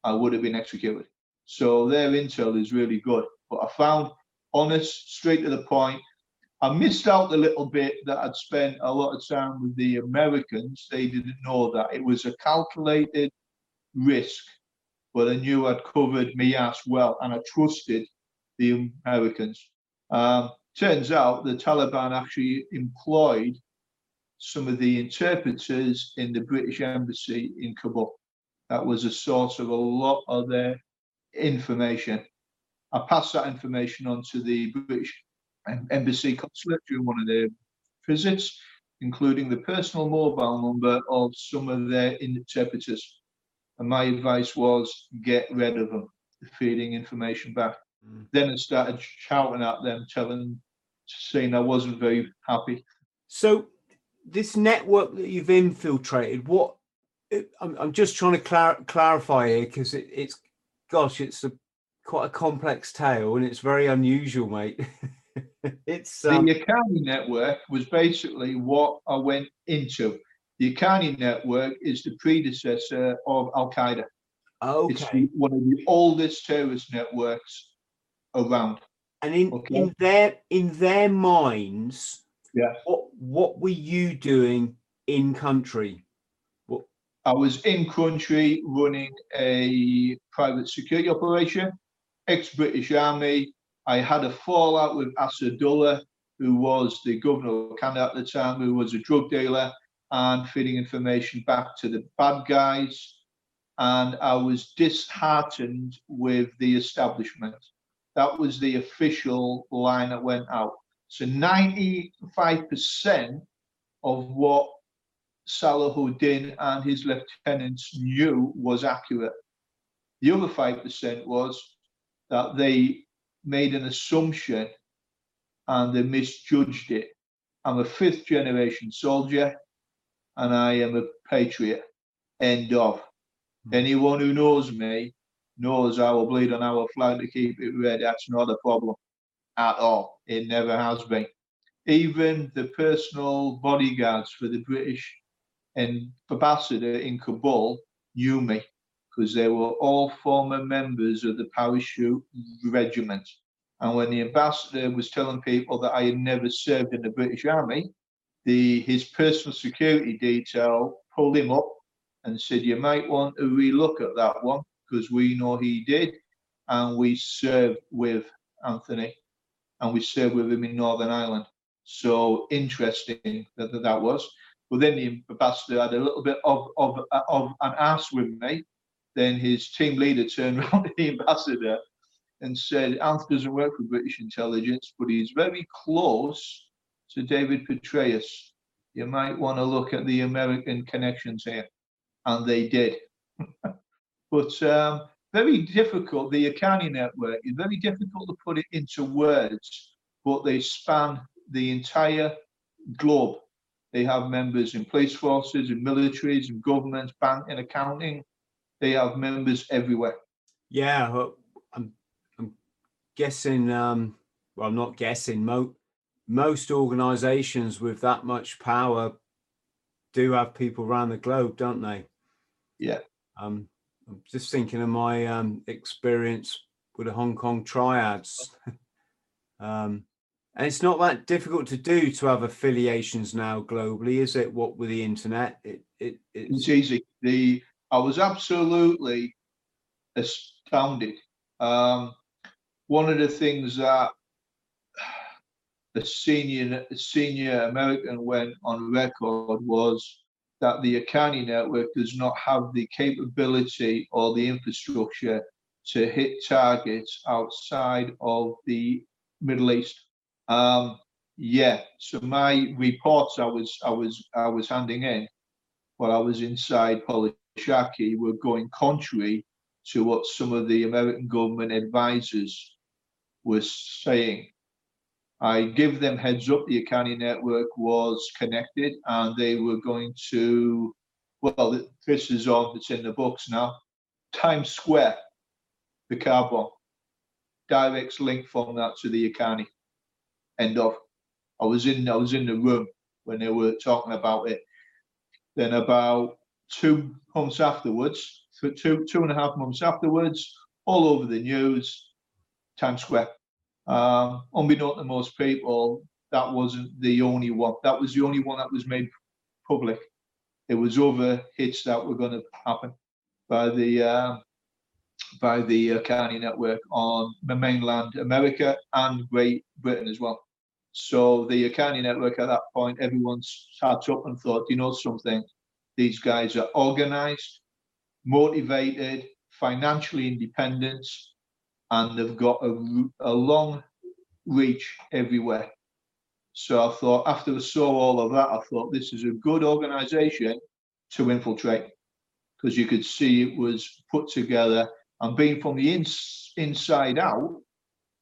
[SPEAKER 1] I would have been executed. So their intel is really good. But I found honest, straight to the point, I missed out a little bit that I'd spent a lot of time with the Americans. They didn't know that it was a calculated risk, but I knew I'd covered me ass well, and I trusted the Americans. Um, turns out the Taliban actually employed some of the interpreters in the British embassy in Kabul. That was a source of a lot of their information. I passed that information on to the British embassy consulate during one of their visits, including the personal mobile number of some of their interpreters. And my advice was get rid of them, feeding information back. Mm. Then I started shouting at them, telling, saying I wasn't very happy.
[SPEAKER 2] So, this network that you've infiltrated, what I'm, I'm just trying to clar- clarify here because it, it's, gosh, it's a quite a complex tale and it's very unusual, mate.
[SPEAKER 1] it's um... the Haqqani network was basically what I went into. The Haqqani network is the predecessor of Al Qaeda.
[SPEAKER 2] Okay.
[SPEAKER 1] It's the, one of the oldest terrorist networks around.
[SPEAKER 2] And in, okay. in their in their minds,
[SPEAKER 1] yeah.
[SPEAKER 2] What what were you doing in country?
[SPEAKER 1] What I was in country running a private security operation ex-British Army. I had a fallout with Asadullah, who was the governor of Kandahar at the time, who was a drug dealer and feeding information back to the bad guys. And I was disheartened with the establishment. That was the official line that went out. So 95% of what Salahuddin and his lieutenants knew was accurate. The other 5% was that they made an assumption and they misjudged it. I'm a fifth generation soldier and I am a patriot. End of. Hmm. Anyone who knows me knows I will bleed on our flag to keep it red. That's not a problem at all. It never has been. Even the personal bodyguards for the British ambassador in Kabul knew me because they were all former members of the parachute regiment. And when the ambassador was telling people that I had never served in the British Army, the his personal security detail pulled him up and said, "You might want to relook at that one because we know he did, and we served with Anthony, and we served with him in Northern Ireland. So interesting that that, was. But then the ambassador had a little bit of of of an ass with me. Then his team leader turned around to the ambassador and said, Anthony doesn't work for British intelligence, but he's very close to David Petraeus. You might want to look at the American connections here. And they did. But um, very difficult. The Haqqani network is very difficult to put it into words, but they span the entire globe. They have members in police forces, in militaries, in governments, banking, and accounting. They have members everywhere.
[SPEAKER 2] Yeah, I'm, I'm guessing. Um, well, I'm not guessing. Mo- most organisations with that much power do have people around the globe, don't they?
[SPEAKER 1] Yeah.
[SPEAKER 2] Um, I'm just thinking of my um, experience with the Hong Kong triads. um, and it's not that difficult to do to have affiliations now globally, is it? What with the internet, it, it
[SPEAKER 1] it's, it's easy. The I was absolutely astounded. Um, one of the things that the senior senior American went on record was that the Haqqani network does not have the capability or the infrastructure to hit targets outside of the Middle East. Um, yeah, so my reports I was I was I was handing in while I was inside Pul-e-Charkhi were going contrary to what some of the American government advisors were saying. I give them heads up the Haqqani network was connected and they were going to, well, this is on, it's in the books now. Times Square, the car bomb, direct link from that to the Haqqani. End of. I was in, I was in the room when they were talking about it. Then about two months afterwards, two two and a half months afterwards, all over the news, Times Square. Um, unbeknown to most people, that wasn't the only one. That was the only one that was made public. There was other hits that were going to happen by the uh, by the uh, Haqqani network on mainland America and Great Britain as well. So the Haqqani network at that point, everyone sat up and thought, you know something, these guys are organized, motivated, financially independent, and they've got a, a long reach everywhere. So I thought, after I saw all of that, I thought this is a good organization to infiltrate because you could see it was put together and being from the ins- inside out,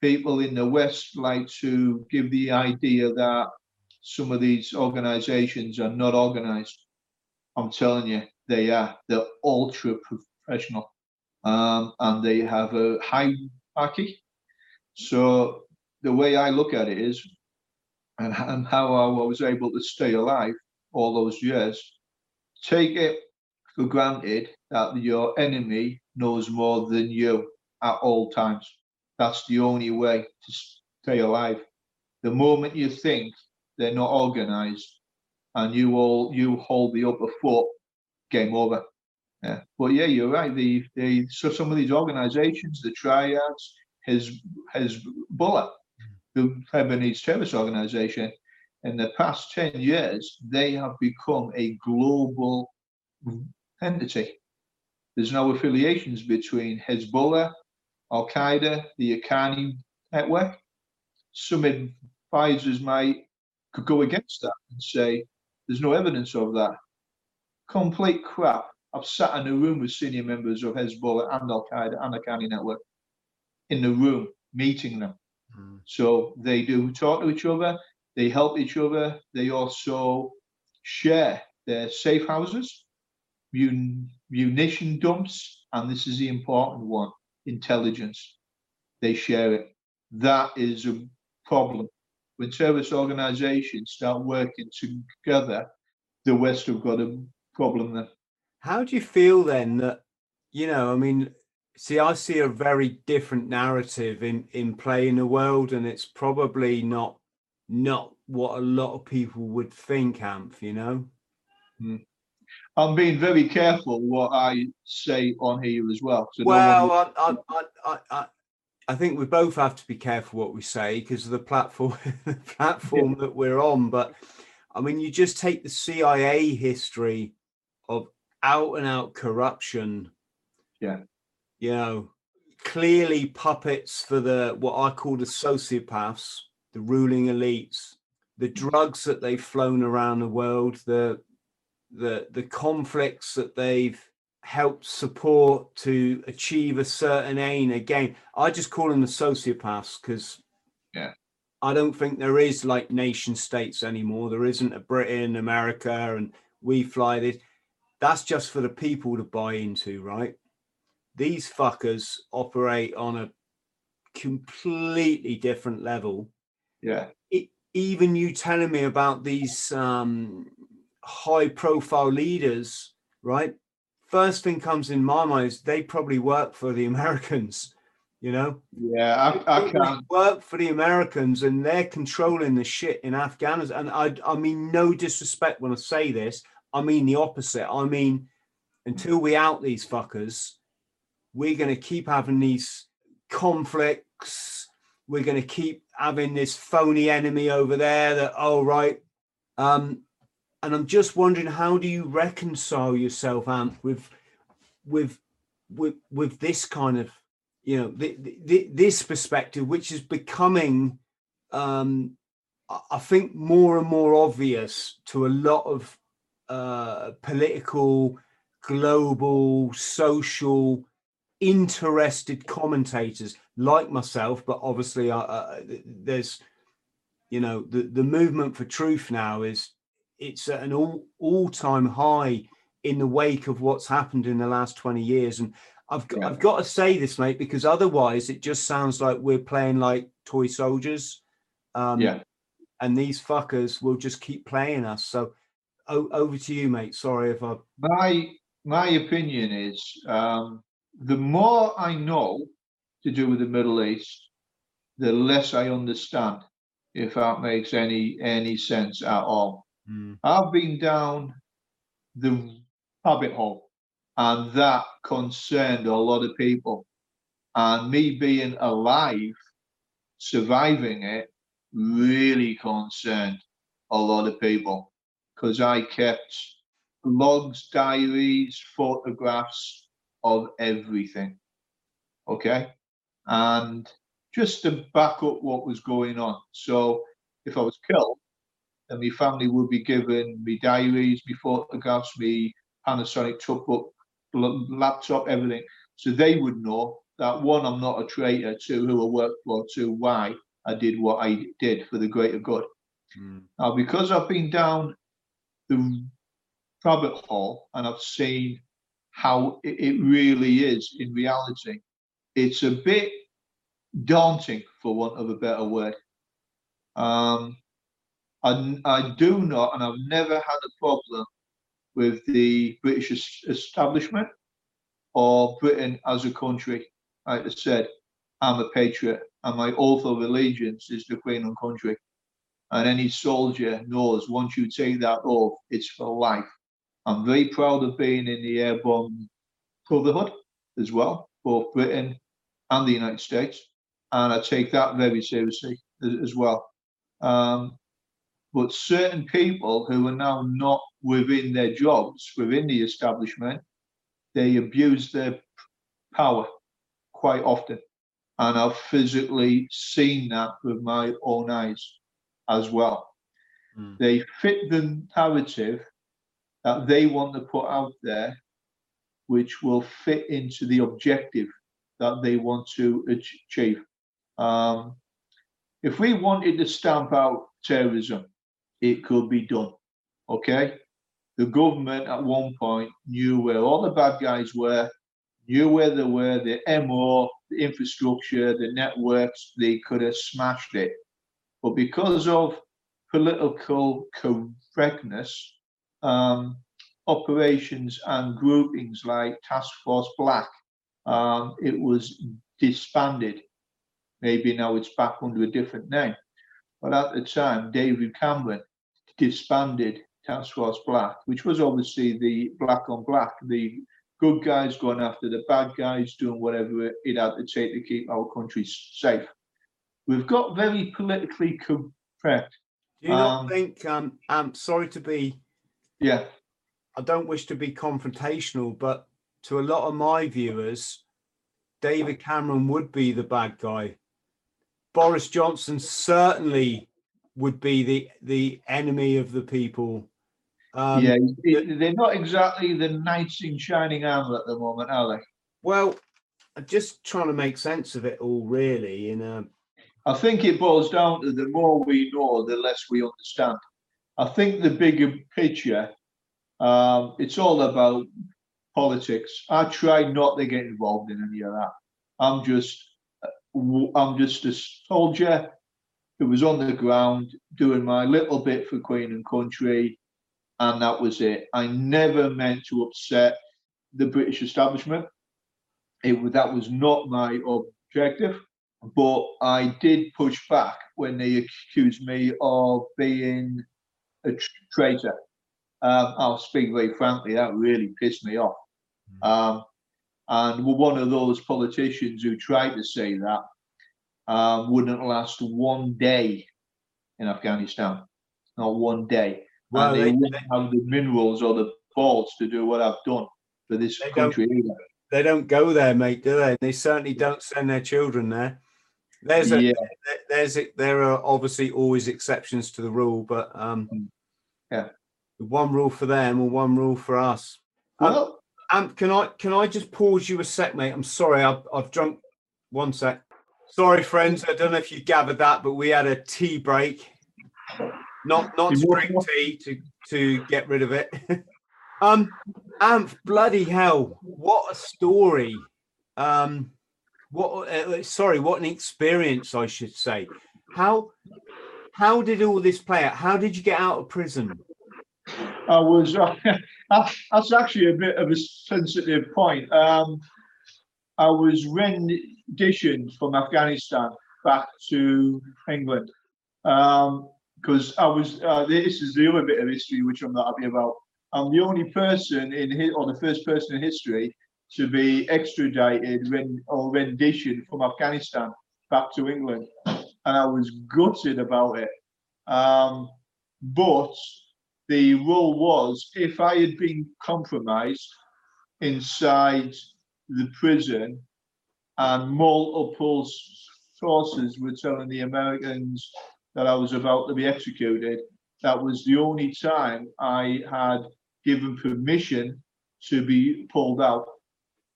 [SPEAKER 1] people in the West like to give the idea that some of these organizations are not organized. I'm telling you, they are. They're ultra professional um, and they have a hierarchy. So the way I look at it is, and, and how I was able to stay alive all those years, take it for granted that your enemy knows more than you at all times. That's the only way to stay alive. The moment you think they're not organized and you all you hold the upper foot, game over. Yeah. But yeah, you're right. The, the so some of these organizations, the triads, his Hezbollah, the Lebanese terrorist organization. In the past 10 years, they have become a global entity. There's no affiliations between Hezbollah, Al Qaeda, the Haqqani network. Some advisors might could go against that and say there's no evidence of that. Complete crap. I've sat in a room with senior members of Hezbollah and Al Qaeda and the Haqqani network in the room meeting them. Mm. So they do talk to each other, they help each other, they also share their safe houses, mun- munition dumps, and this is the important one intelligence. They share it. That is a problem. When terrorist organizations start working together, the West have got a problem there.
[SPEAKER 2] How do you feel then that, you know, I mean, see, I see a very different narrative in in play in the world, and it's probably not not what a lot of people would think, Anth, you know?
[SPEAKER 1] Hmm. I'm being very careful what I say on here as well.
[SPEAKER 2] So well, no I, I, I, I, I think we both have to be careful what we say because of the platform, the platform that we're on. But I mean, you just take the CIA history of out and out corruption.
[SPEAKER 1] Yeah.
[SPEAKER 2] You know, clearly puppets for the what I call the sociopaths, the ruling elites, the drugs that they've flown around the world, the the the conflicts that they've helped support to achieve a certain aim. Again i just call them the sociopaths because
[SPEAKER 1] yeah.
[SPEAKER 2] I don't think there is like nation states anymore. There isn't a britain america and we fly this. That's just for the people to buy into right? These fuckers operate on a completely different level.
[SPEAKER 1] Yeah.
[SPEAKER 2] It, even you telling me about these um high profile leaders, right? First thing comes in my mind is they probably work for the Americans, you know?
[SPEAKER 1] Yeah, I, I can't
[SPEAKER 2] work for the Americans and they're controlling the shit in Afghanistan. And I, I mean, no disrespect when I say this, I mean the opposite. I mean, until we out these fuckers, we're going to keep having these conflicts. We're going to keep having this phony enemy over there that, oh, right. Um, and I'm just wondering how do you reconcile yourself, Anth, with with with with this kind of you know the, the, this perspective, which is becoming, um, I think, more and more obvious to a lot of uh, political, global, social, interested commentators like myself. But obviously, uh, uh, there's you know the the movement for truth now is it's at an all all time high in the wake of what's happened in the last 20 years. And I've got, yeah. I've got to say this, mate, because otherwise it just sounds like we're playing like toy soldiers.
[SPEAKER 1] Um, yeah.
[SPEAKER 2] And these fuckers will just keep playing us. So o- over to you, mate. Sorry if I.
[SPEAKER 1] My my opinion is um, the more I know to do with the Middle East, the less I understand. If that makes any any sense at all. Mm. I've been down the rabbit hole, and that concerned a lot of people. And me being alive, surviving it, really concerned a lot of people because I kept logs, diaries, photographs of everything. Okay. And just to back up what was going on. So if I was killed, and my family would be given me diaries, me photographs, me Panasonic book, laptop, everything. So they would know that one, I'm not a traitor, two, who I work for, two, why I did what I did for the greater good. Mm. Now, because I've been down the rabbit hole and I've seen how it really is in reality, it's a bit daunting, for want of a better word. Um, I, I do not, and I've never had a problem with the British establishment or Britain as a country. Like I said, I'm a patriot, and my oath of allegiance is the Queen and country. And any soldier knows once you take that oath, it's for life. I'm very proud of being in the Airborne Brotherhood as well, both Britain and the United States. and I take that very seriously as well. Um, but certain people who are now not within their jobs, within the establishment, they abuse their power quite often. And I've physically seen that with my own eyes as well. Mm. They fit the narrative that they want to put out there, which will fit into the objective that they want to achieve. Um, if we wanted to stamp out terrorism, it could be done. Okay? The government at one point knew where all the bad guys were, knew where they were, the MO, the infrastructure, the networks, they could have smashed it. But because of political correctness, um, operations and groupings like Task Force Black, um, it was disbanded. Maybe now it's back under a different name. But at the time, David Cameron disbanded Task Force Black, which was obviously the black on black, the good guys going after the bad guys, doing whatever it had to take to keep our country safe. We've got very politically correct.
[SPEAKER 2] Do you not um, think? Um, I'm sorry to be.
[SPEAKER 1] Yeah.
[SPEAKER 2] I don't wish to be confrontational, but to a lot of my viewers, David Cameron would be the bad guy. Boris Johnson certainly would be the the enemy of the people.
[SPEAKER 1] Um, yeah, they're not exactly the knights in shining armor at the moment, are they?
[SPEAKER 2] Well, I'm just trying to make sense of it all, really. In a,
[SPEAKER 1] I think it boils down to the more we know, the less we understand. I think the bigger picture, um, it's all about politics. I try not to get involved in any of that. I'm just, I'm just a soldier who was on the ground doing my little bit for Queen and Country, and that was it. I never meant to upset the British establishment. It that was not my objective, but I did push back when they accused me of being a traitor. Um, I'll speak very frankly, that really pissed me off. Hmm. Um, and one of those politicians who tried to say that um, wouldn't last one day in Afghanistan. Not one day. Well, and they, they wouldn't have the minerals or the balls to do what I've done for this country either.
[SPEAKER 2] They don't go there, mate, do they? They certainly don't send their children there. There's a, yeah. there's a, there are obviously always exceptions to the rule, but um, mm.
[SPEAKER 1] yeah,
[SPEAKER 2] one rule for them or one rule for us. Well, um, can I can I just pause you a sec, mate? I'm sorry, I've I've drunk one sec. Sorry, friends. I don't know if you gathered that, but we had a tea break. Not not spring tea to to get rid of it. um, Anth, bloody hell! What a story. Um, what? Uh, sorry, what an experience, I should say. How how did all this play out? How did you get out of prison?
[SPEAKER 1] I was. Uh, that's actually a bit of a sensitive point. Um, I was renditioned from Afghanistan back to England because um, I was. Uh, this is the other bit of history which I'm not happy about. I'm the only person in or the first person in history to be extradited or renditioned from Afghanistan back to England, and I was gutted about it. Um, but the rule was if I had been compromised inside the prison, and multiple sources were telling the Americans that I was about to be executed. That was the only time I had given permission to be pulled out.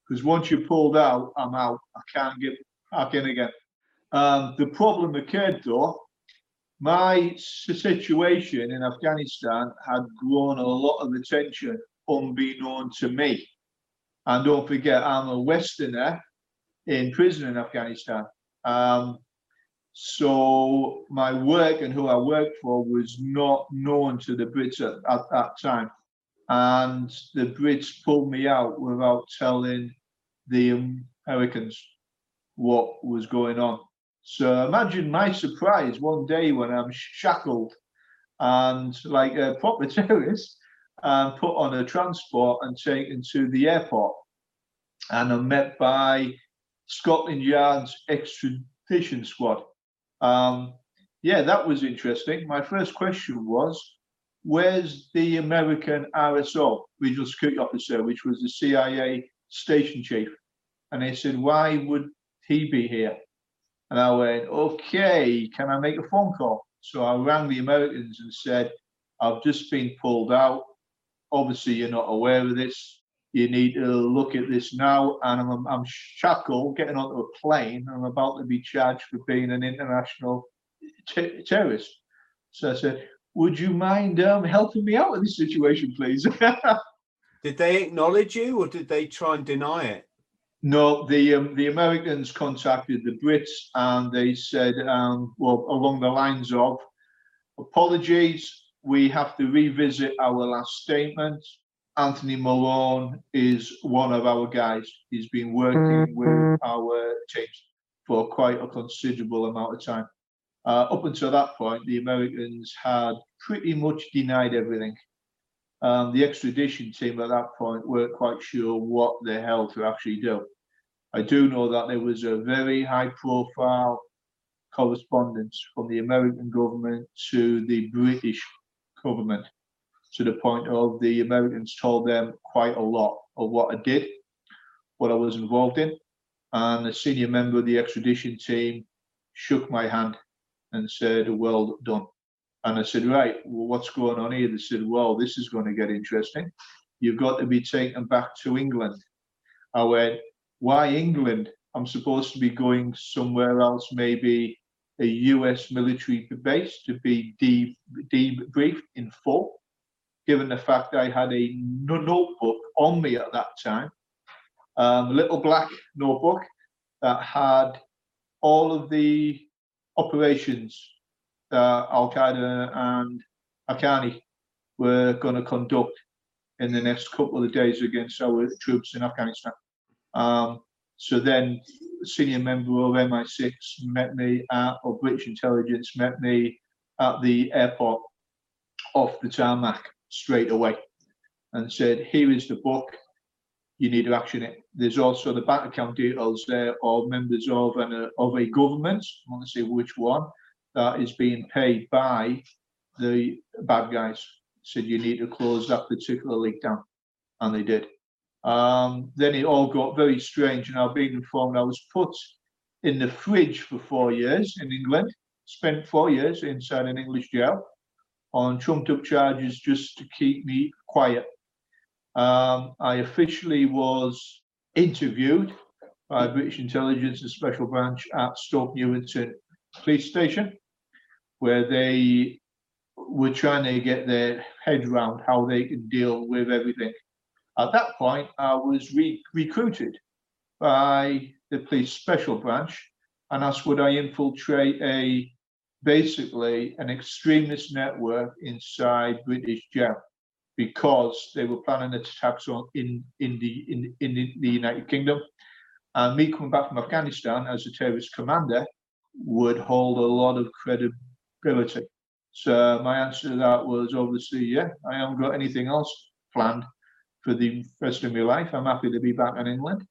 [SPEAKER 1] Because once you're pulled out, I'm out. I can't get back in again. Um, the problem occurred though, my situation in Afghanistan had grown a lot of attention unbeknown to me. And don't forget, I'm a Westerner in prison in Afghanistan. Um, so my work and who I worked for was not known to the Brits at, at that time. And the Brits pulled me out without telling the Americans what was going on. So imagine my surprise one day when I'm shackled and like a proper terrorist and put on a transport and taken to the airport. And I'm met by Scotland Yard's extradition squad. Um, yeah, that was interesting. My first question was, where's the American RSO, Regional Security Officer, which was the CIA station chief? And they said, why would he be here? And I went, okay, can I make a phone call? So I rang the Americans and said, I've just been pulled out. Obviously, you're not aware of this. You need to look at this now. And I'm, I'm shackled, getting onto a plane. I'm about to be charged for being an international t- terrorist. So I said, would you mind um, helping me out with this situation, please?
[SPEAKER 2] did they acknowledge you or did they try and deny it?
[SPEAKER 1] No, the um, the Americans contacted the Brits and they said, um, well, along the lines of apologies, we have to revisit our last statement. Anthony Malone is one of our guys. He's been working with our teams for quite a considerable amount of time. Uh, up until that point, the Americans had pretty much denied everything. Um, the extradition team at that point weren't quite sure what the hell to actually do. I do know that there was a very high profile correspondence from the American government to the British government to the point of the Americans told them quite a lot of what I did, what I was involved in. And a senior member of the extradition team shook my hand and said, Well done. And I said, Right, well, what's going on here? They said, Well, this is going to get interesting. You've got to be taken back to England. I went, Why England? I'm supposed to be going somewhere else, maybe a US military base to be debriefed in full, given the fact I had a notebook on me at that time, um, a little black notebook that had all of the operations that Al Qaeda and Haqqani were going to conduct in the next couple of days against our troops in Afghanistan. Um, so then, a senior member of MI6 met me at, or British intelligence met me at the airport off the tarmac straight away and said, Here is the book you need to action it. There's also the bank account details there of members of an uh, of a government. I want to say which one that is being paid by the bad guys. Said you need to close that particular leak down, and they did. Um, then it all got very strange, and I've been informed I was put in the fridge for four years in England. Spent four years inside an English jail on trumped up charges just to keep me quiet um, I officially was interviewed by British Intelligence and Special Branch at Stoke Newington Police Station, where they were trying to get their head around how they could deal with everything. At that point, I was re- recruited by the police special branch and asked would I infiltrate a basically an extremist network inside British jail because they were planning attacks on in in the in, in the United Kingdom. And me coming back from Afghanistan as a terrorist commander would hold a lot of credibility. So my answer to that was obviously, yeah, I haven't got anything else planned for the rest of my life. I'm happy to be back in England.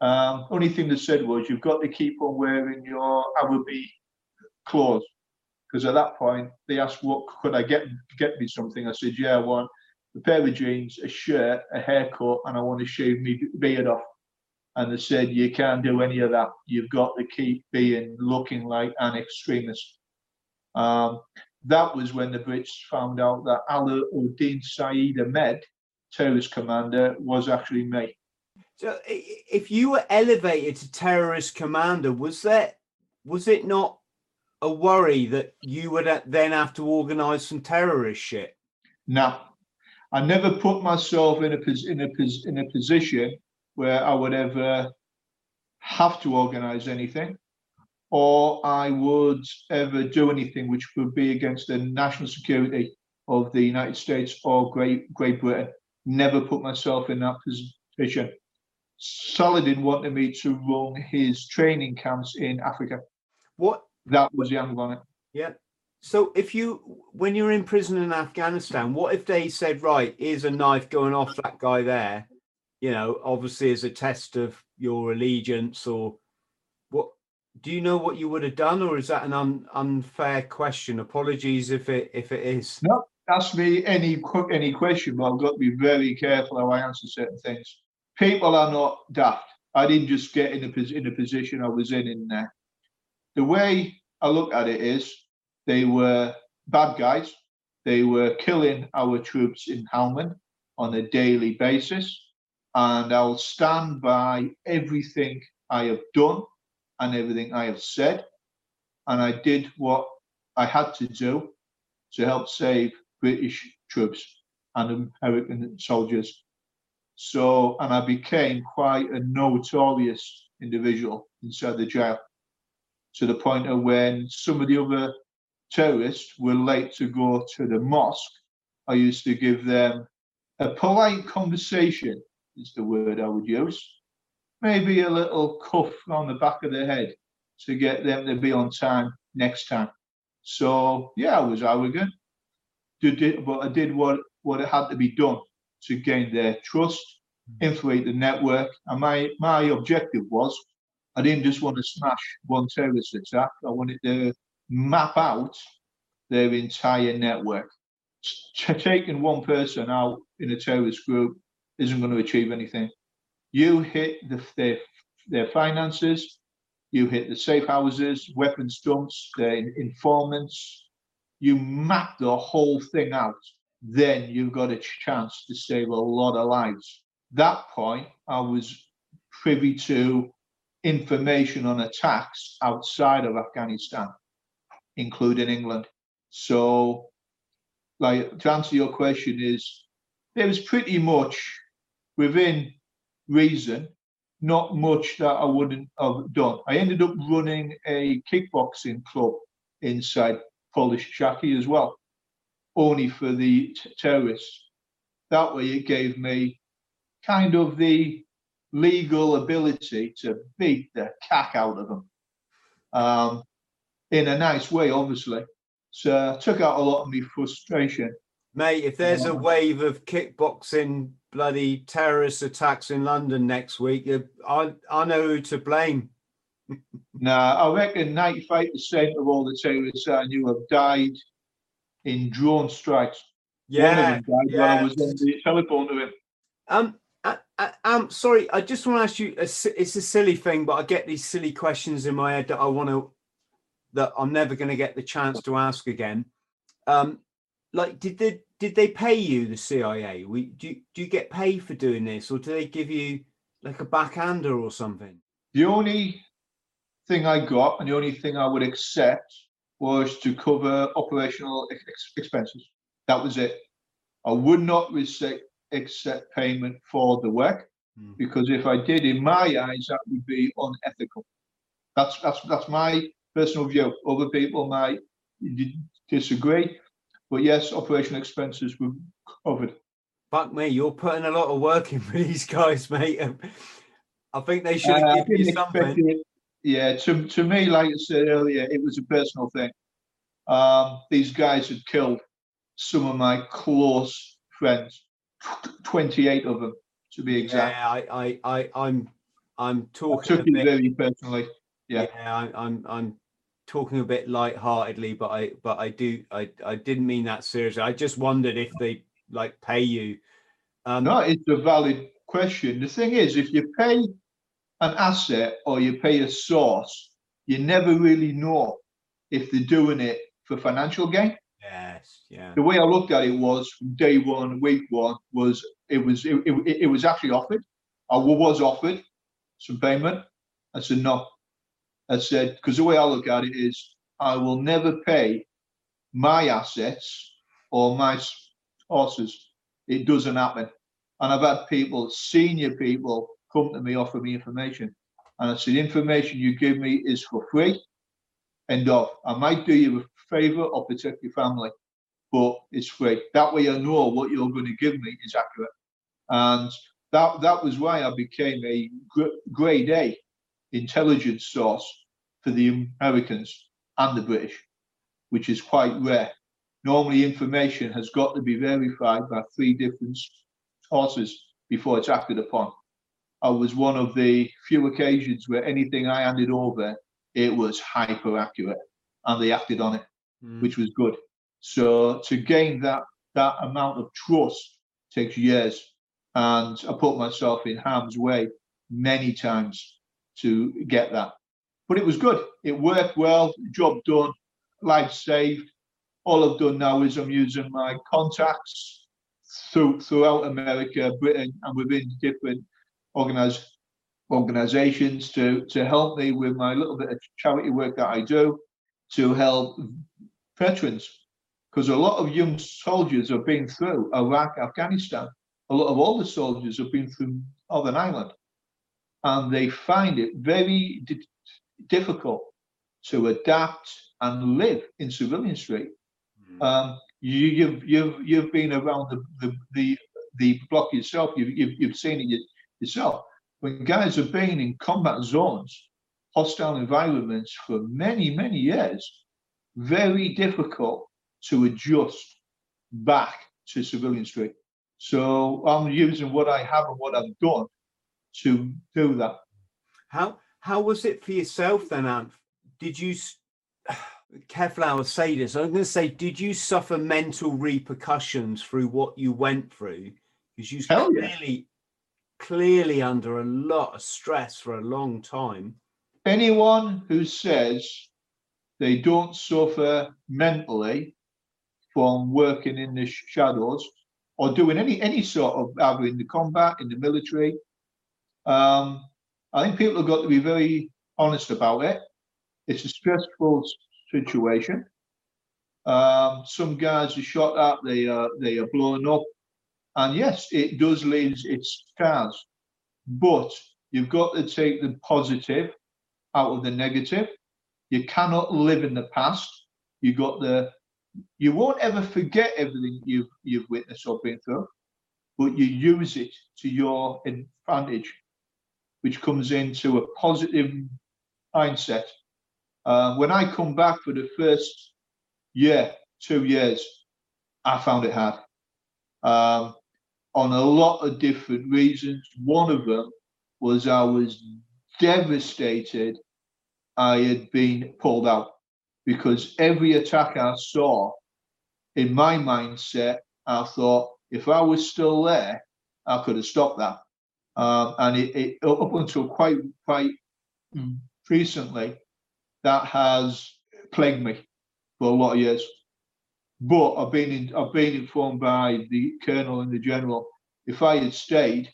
[SPEAKER 1] Um, only thing they said was you've got to keep on wearing your Arabi clothes. Because at that point they asked what could I get get me something. I said, yeah, I want a pair of jeans, a shirt, a haircut, and I want to shave my beard off. And they said, You can't do any of that. You've got to keep being looking like an extremist. Um, that was when the Brits found out that Alauddin Saeed Ahmed, terrorist commander, was actually me.
[SPEAKER 2] So, if you were elevated to terrorist commander, was that was it not a worry that you would then have to organise some terrorist shit?
[SPEAKER 1] No, I never put myself in a in a in a position where I would ever have to organize anything, or I would ever do anything which would be against the national security of the United States or Great Great Britain. Never put myself in that position. Saladin wanted me to run his training camps in Africa.
[SPEAKER 2] What?
[SPEAKER 1] That was the angle on it.
[SPEAKER 2] Yeah. So if you, when you're in prison in Afghanistan, what if they said, right, here's a knife going off that guy there, you know, obviously as a test of your allegiance or what, do you know what you would have done, or is that an un, unfair question? Apologies if it if it is.
[SPEAKER 1] No, ask me any any question, but I've got to be very careful how I answer certain things. People are not daft. I didn't just get in a in a position I was in in there. The way I look at it is, they were bad guys. They were killing our troops in Helmand on a daily basis, and I'll stand by everything I have done and everything I have said. And I did what I had to do to help save British troops and American soldiers. So, and I became quite a notorious individual inside the jail to the point of when some of the other terrorists were late to go to the mosque, I used to give them a polite conversation, is the word I would use maybe a little cuff on the back of the head to get them to be on time next time. So yeah, I was arrogant, did it, but I did what what it had to be done to gain their trust, hmm. infiltrate the network. And my my objective was, I didn't just want to smash one terrorist attack. I wanted to map out their entire network. Taking one person out in a terrorist group isn't going to achieve anything. You hit the, their, their finances, you hit the safe houses, weapons dumps, their informants. You map the whole thing out. Then you've got a chance to save a lot of lives. That point, I was privy to information on attacks outside of Afghanistan, including England. So, like to answer your question, is there was pretty much within reason, not much that I wouldn't have done. I ended up running a kickboxing club inside Pul-e-Charkhi as well, only for the t- terrorists. That way, it gave me kind of the legal ability to beat the cack out of them um, in a nice way, obviously. So I took out a lot of my frustration.
[SPEAKER 2] Mate, if there's a wave of kickboxing bloody terrorist attacks in London next week, I I know who to blame.
[SPEAKER 1] nah, I reckon 95% of all the terrorists I knew have died in drone strikes.
[SPEAKER 2] Yeah, yeah.
[SPEAKER 1] I was on the telephone to him.
[SPEAKER 2] Um, I, um, sorry, I just want to ask you. A, it's a silly thing, but I get these silly questions in my head that I want to that I'm never going to get the chance to ask again. Um, like, did the did they pay you the CIA? We do you, do you get paid for doing this, or do they give you like a backhander or something?
[SPEAKER 1] The only thing I got, and the only thing I would accept, was to cover operational ex- expenses. That was it. I would not receive, accept payment for the work mm. because if I did, in my eyes, that would be unethical. That's that's that's my personal view. Other people might disagree, but yes, operational expenses were covered.
[SPEAKER 2] Fuck me, you're putting a lot of work in for these guys, mate. I think they should uh, give you something. It.
[SPEAKER 1] Yeah, to, to me, like I said earlier, it was a personal thing. Um, these guys had killed some of my close friends, 28 of them to be exact.
[SPEAKER 2] Yeah, I, I, I, I'm, I'm talking.
[SPEAKER 1] I took it very personally. Yeah,
[SPEAKER 2] yeah I, I'm, I'm talking a bit light-heartedly, but I but I do I I didn't mean that seriously. I just wondered if they like pay you.
[SPEAKER 1] Um, no, it's a valid question. The thing is, if you pay an asset or you pay a source, you never really know if they're doing it for financial gain.
[SPEAKER 2] Yes, yeah.
[SPEAKER 1] The way I looked at it was from day one, week one, was it was it, it, it was actually offered. I was offered some payment. I said no. I said, because the way I look at it is, I will never pay my assets or my horses. It doesn't happen. And I've had people, senior people, come to me, offer me information. And I said, information you give me is for free. End of. I might do you a favor or protect your family, but it's free. That way I know what you're going to give me is accurate. And that that was why I became a grade A intelligence source for the Americans and the British, which is quite rare. Normally, information has got to be verified by three different sources before it's acted upon. I was one of the few occasions where anything I handed over it was hyper accurate, and they acted on it, mm. which was good. So to gain that that amount of trust takes years, and I put myself in harm's way many times to get that. But it was good. It worked well. Job done. Life saved. All I've done now is I'm using my contacts through, throughout America, Britain, and within different organiz- organizations to, to help me with my little bit of charity work that I do to help veterans. Because a lot of young soldiers have been through Iraq, Afghanistan. A lot of older soldiers have been through Northern Ireland. And they find it very di- difficult to adapt and live in civilian street. Mm. Um, you, you've you've you've been around the the the, the block yourself. You've, you've you've seen it yourself. When guys have been in combat zones, hostile environments for many many years, very difficult to adjust back to civilian street. So I'm using what I have and what I've done to do that.
[SPEAKER 2] How how was it for yourself then, Ant? Did you Kevlar say this. I'm going to say, did you suffer mental repercussions through what you went through? Because you Hell clearly, yeah. clearly under a lot of stress for a long time.
[SPEAKER 1] Anyone who says they don't suffer mentally from working in the shadows or doing any any sort of either in the combat in the military, um, I think people have got to be very honest about it. It's a stressful situation. Um, some guys are shot at, they are they are blown up, and yes, it does leave its scars. But you've got to take the positive out of the negative. You cannot live in the past. You got the you won't ever forget everything you've you've witnessed or been through, but you use it to your advantage, which comes into a positive mindset. Uh, when I come back for the first year, two years, I found it hard. Um, on a lot of different reasons. One of them was I was devastated I had been pulled out because every attack I saw, in my mindset, I thought if I was still there, I could have stopped that. Um, and it, it, up until quite quite recently, that has plagued me for a lot of years. But I've been in, I've been informed by the colonel and the general. If I had stayed,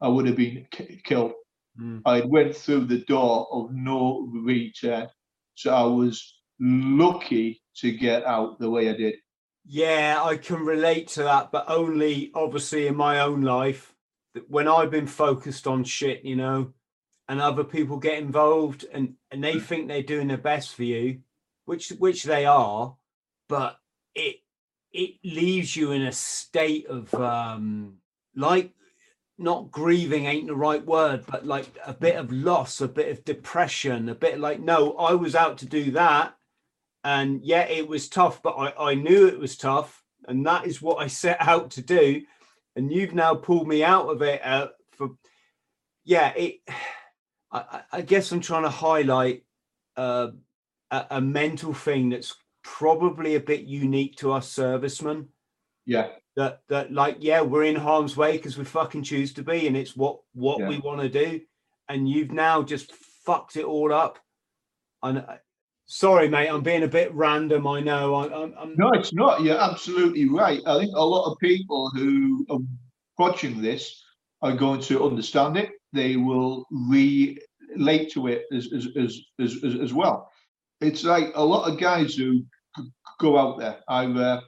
[SPEAKER 1] I would have been k- killed. Mm. I went through the door of no return, so I was lucky to get out the way I did.
[SPEAKER 2] Yeah, I can relate to that, but only obviously in my own life. When I've been focused on shit, you know, and other people get involved and and they think they're doing their best for you which which they are but it it leaves you in a state of um like not grieving ain't the right word but like a bit of loss a bit of depression a bit like no i was out to do that and yeah it was tough but i i knew it was tough and that is what i set out to do and you've now pulled me out of it uh, for yeah it I, I guess I'm trying to highlight uh, a, a, mental thing that's probably a bit unique to us servicemen.
[SPEAKER 1] Yeah.
[SPEAKER 2] That that like yeah we're in harm's way because we fucking choose to be and it's what what yeah. we want to do, and you've now just fucked it all up. And sorry, mate, I'm being a bit random. I know. I, I'm, I'm...
[SPEAKER 1] No, it's not. You're absolutely right. I think a lot of people who are watching this are going to understand it they will relate to it as, as, as, as, as well. It's like a lot of guys who go out there, either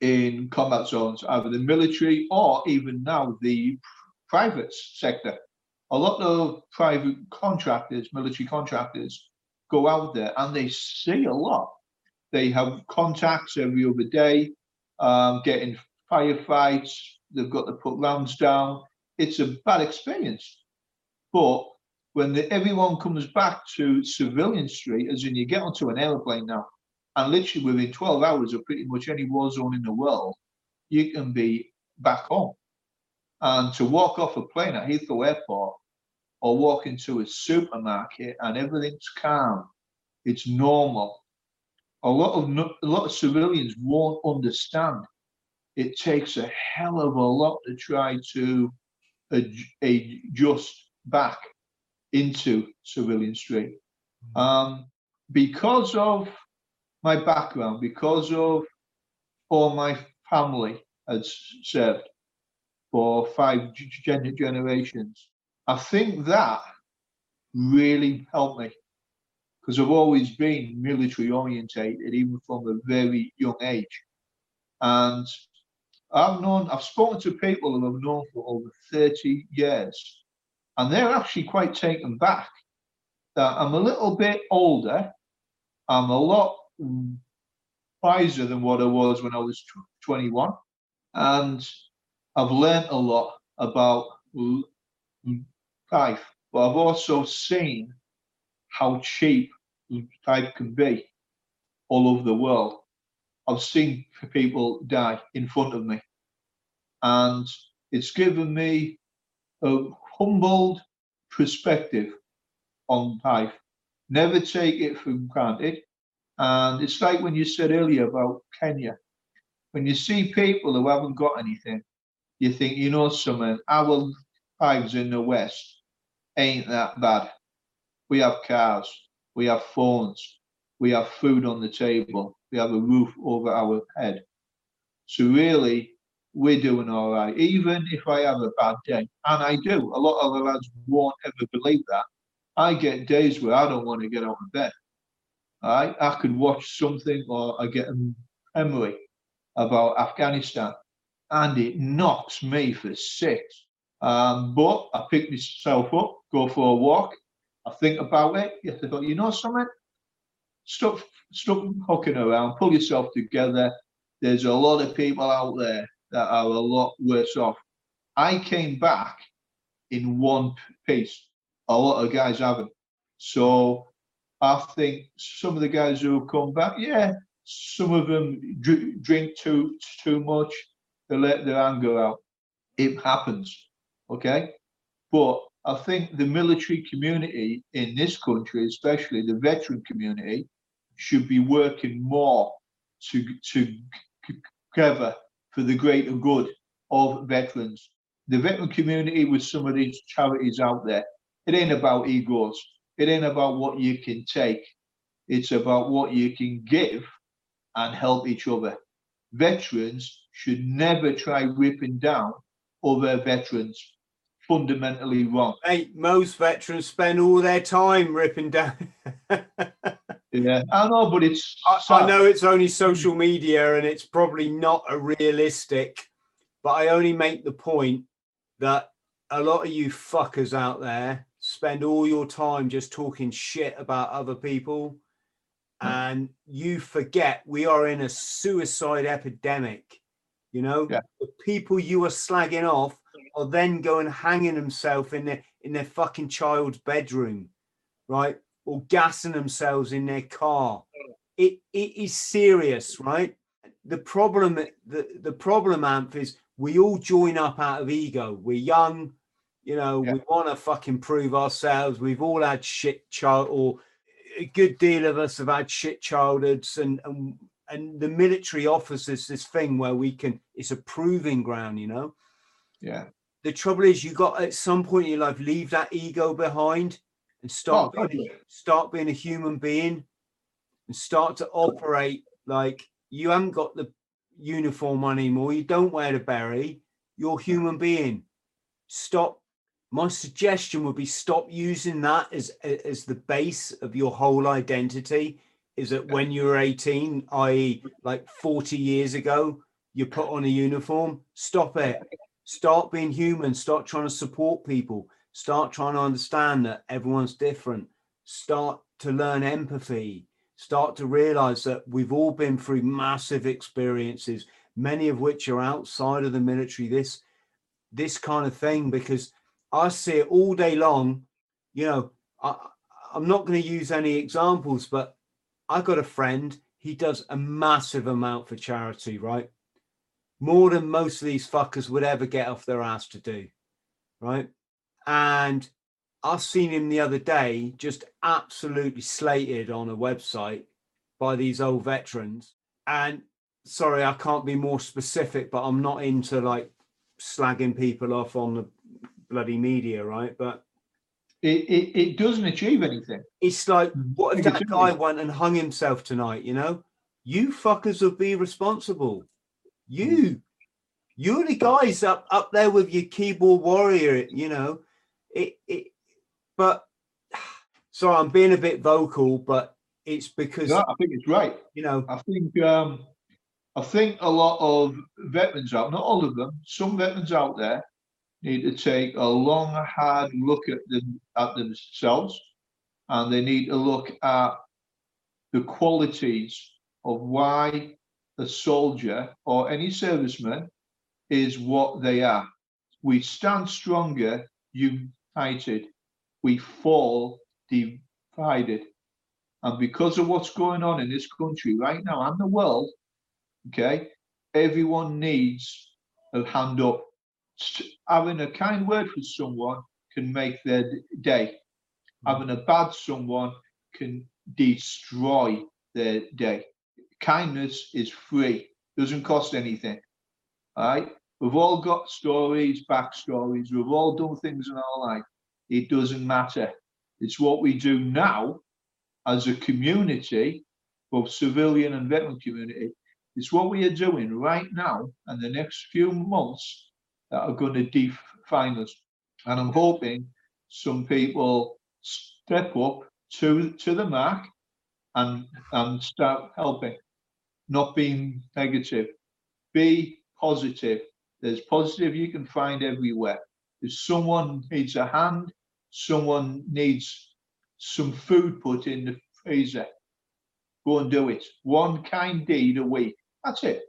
[SPEAKER 1] in combat zones, either the military or even now the private sector. A lot of private contractors, military contractors, go out there and they see a lot. They have contacts every other day, um, getting firefights. They've got to put rounds down. It's a bad experience. But when the, everyone comes back to civilian street, as in you get onto an aeroplane now, and literally within 12 hours of pretty much any war zone in the world, you can be back home. And to walk off a plane at Heathrow Airport or walk into a supermarket and everything's calm it's normal. A lot of a lot of civilians won't understand. It takes a hell of a lot to try to adjust back into civilian street. Mm. Um, because of my background, because of all my family has served for five generations, I think that really helped me because I've always been military orientated, even from a very young age. And I've known, I've spoken to people who I've known for over 30 years, and they're actually quite taken back that I'm a little bit older, I'm a lot wiser than what I was when I was 21, and I've learned a lot about life, but I've also seen how cheap life can be all over the world. I've seen people die in front of me, and it's given me a humbled perspective on life. Never take it for granted. And it's like when you said earlier about Kenya. When you see people who haven't got anything, you think, you know, something, our lives in the West ain't that bad. We have cars, we have phones, we have food on the table, we have a roof over our head. So really, we're doing all right. Even if I have a bad day, and I do, a lot of the lads won't ever believe that. I get days where I don't want to get out of bed. Right, I could watch something or I get a memory about Afghanistan, and it knocks me for six. Um, but I pick myself up, go for a walk, I think about it. You have to you know something? Stop, stop hooking around, pull yourself together. There's a lot of people out there that are a lot worse off. I came back in one piece. A lot of guys haven't. So I think some of the guys who have come back, yeah, some of them drink too too much. They let their anger out. It happens, okay. But I think the military community in this country, especially the veteran community, should be working more to to together for the greater good of veterans. The veteran community with some of these charities out there, it ain't about egos. It ain't about what you can take. It's about what you can give and help each other. Veterans should never try ripping down other veterans. Fundamentally wrong.
[SPEAKER 2] Hey, most veterans spend all their time ripping down.
[SPEAKER 1] Yeah, I know, but it's.
[SPEAKER 2] I, I, know it's only social media and it's probably not a realistic, but I only make the point that a lot of you fuckers out there spend all your time just talking shit about other people hmm. and you forget we are in a suicide epidemic. You know, yeah. the people you are slagging off are then going hanging themselves in their in their fucking child's bedroom, right? or gassing themselves in their car. It, it is serious, right? The problem, the, the problem, Anth, is we all join up out of ego. We're young, you know, yeah. we want to fucking prove ourselves. We've all had shit child, or a good deal of us have had shit childhoods, and and and the military offers us this thing where we can. It's a proving ground, you know.
[SPEAKER 1] Yeah.
[SPEAKER 2] The trouble is, you got at some point in your life leave that ego behind and start oh, being, start being a human being and start to operate like you haven't got the uniform on anymore. You don't wear the beret. You're human being. Stop. My suggestion would be stop using that as as the base of your whole identity. Is that when you were 18, i.e., like 40 years ago, you put on a uniform? Stop it. Start being human. Start trying to support people. Start trying to understand that everyone's different. Start to learn empathy. Start to realize that we've all been through massive experiences, many of which are outside of the military. This, this kind of thing, because I see it all day long. You know, I, I'm not going to use any examples, but I got a friend. He does a massive amount for charity, right? More than most of these fuckers would ever get off their ass to do, right? And I've seen him the other day just absolutely slated on a website by these old veterans. And sorry, I can't be more specific, but I'm not into like slagging people off on the bloody media, right? But
[SPEAKER 1] it, it, it doesn't achieve anything.
[SPEAKER 2] It's like, mm-hmm. what if that guy went and hung himself tonight? You know, you fuckers would be responsible. You, you're the guys up up there with your keyboard warrior. You know, it it. But sorry, I'm being a bit vocal, but it's because
[SPEAKER 1] I think it's right.
[SPEAKER 2] You know,
[SPEAKER 1] I think um, I think a lot of veterans out, not all of them, some veterans out there need to take a long, hard look at them at themselves, and they need to look at the qualities of why a soldier or any serviceman is what they are. We stand stronger united. We fall divided. And because of what's going on in this country right now and the world, okay, everyone needs a hand up having a kind word for someone can make their day. Hmm. Having a bad someone can destroy their day. Kindness is free, doesn't cost anything. All right. We've all got stories, backstories. We've all done things in our life. It doesn't matter. It's what we do now as a community, both civilian and veteran community. It's what we are doing right now and the next few months that are going to define us. And I'm hoping some people step up to to the mark and and start helping, not being negative. Be positive. There's positive you can find everywhere. If someone needs a hand, someone needs some food put in the freezer, go and do it. One kind deed a week. That's it.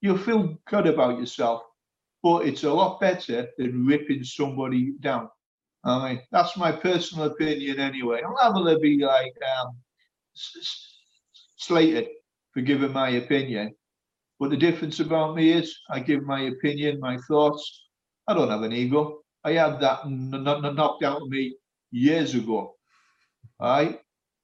[SPEAKER 1] You'll feel good about yourself but it's a lot better than ripping somebody down. I mean, that's my personal opinion anyway. Not going to be like um, slated for giving my opinion. But the difference about me is I give my opinion, my thoughts. I don't have an ego. I had that knocked out of me years ago. All right.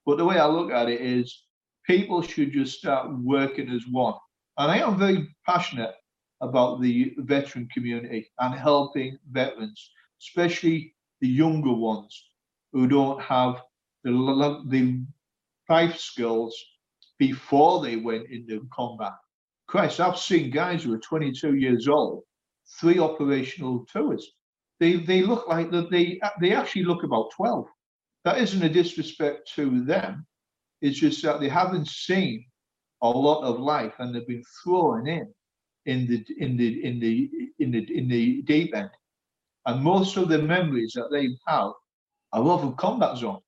[SPEAKER 1] But the way I look at it is people should just start working as one. And I am very passionate about the veteran community and helping veterans, especially the younger ones who don't have the, the life skills before they went into combat. Christ, I've seen guys who are 22 years old, three operational tours. They they look like that they they actually look about 12. That isn't a disrespect to them. It's just that they haven't seen a lot of life and they've been thrown in in the in the in the in the in the deep end. And most of the memories that they have are of a combat zone.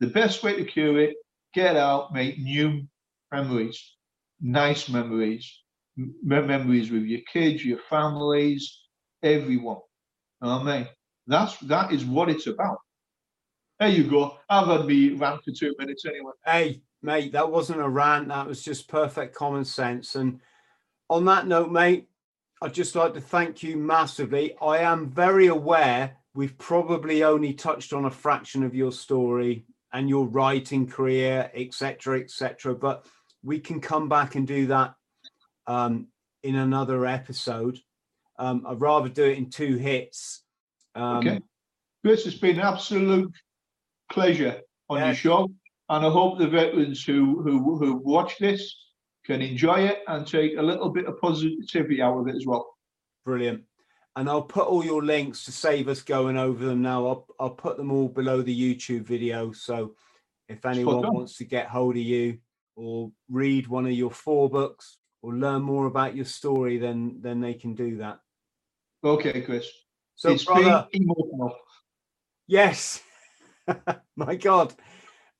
[SPEAKER 1] The best way to cure it, get out, make new memories, nice memories, memories with your kids, your families, everyone. I mean, that's that is what it's about. There you go. I've had me rant for two minutes anyway.
[SPEAKER 2] Hey, mate, that wasn't a rant. That was just perfect common sense. And on that note, mate, I'd just like to thank you massively. I am very aware we've probably only touched on a fraction of your story and your writing career, etc., etc. But we can come back and do that um, in another episode. Um, I'd rather do it in two hits.
[SPEAKER 1] Um, okay. This has been an absolute pleasure on yeah. your show, and I hope the veterans who who who watch this can enjoy it and take a little bit of positivity out of it as well.
[SPEAKER 2] Brilliant. And I'll put all your links to save us going over them now. I'll, I'll put them all below the YouTube video. So if anyone wants to get hold of you or read one of your four books or learn more about your story, then then they can do that.
[SPEAKER 1] Okay, Chris.
[SPEAKER 2] So it's brother, emotional. Yes. My God.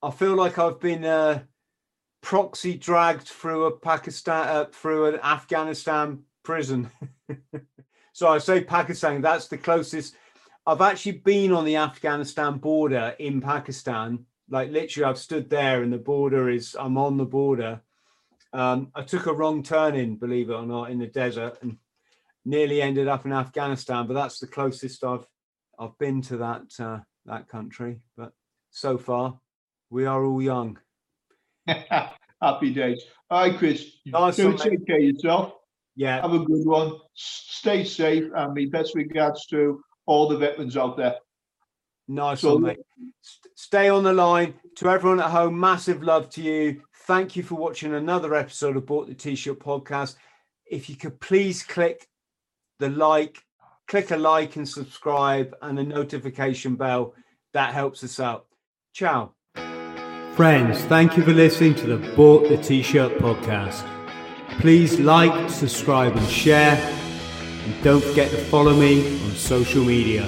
[SPEAKER 2] I feel like I've been uh, proxy dragged through a Pakistan uh, through an Afghanistan prison. so I say Pakistan. That's the closest. I've actually been on the Afghanistan border in Pakistan. Like literally, I've stood there, and the border is. I'm on the border. Um, I took a wrong turn in, believe it or not, in the desert, and nearly ended up in Afghanistan. But that's the closest I've I've been to that uh, that country, but so far we are all young.
[SPEAKER 1] Happy days. All right, Chris. Nice do take care of yourself.
[SPEAKER 2] Yeah.
[SPEAKER 1] Have a good one. Stay safe and my best regards to all the veterans out there.
[SPEAKER 2] Nice so, one, mate. Stay on the line. To everyone at home, massive love to you. Thank you for watching another episode of Bought the T-Shirt podcast. If you could please click the like, click a like and subscribe and the notification bell. That helps us out. Ciao. Friends, thank you for listening to the Bought the T-Shirt podcast. Please like, subscribe and share. And don't forget to follow me on social media.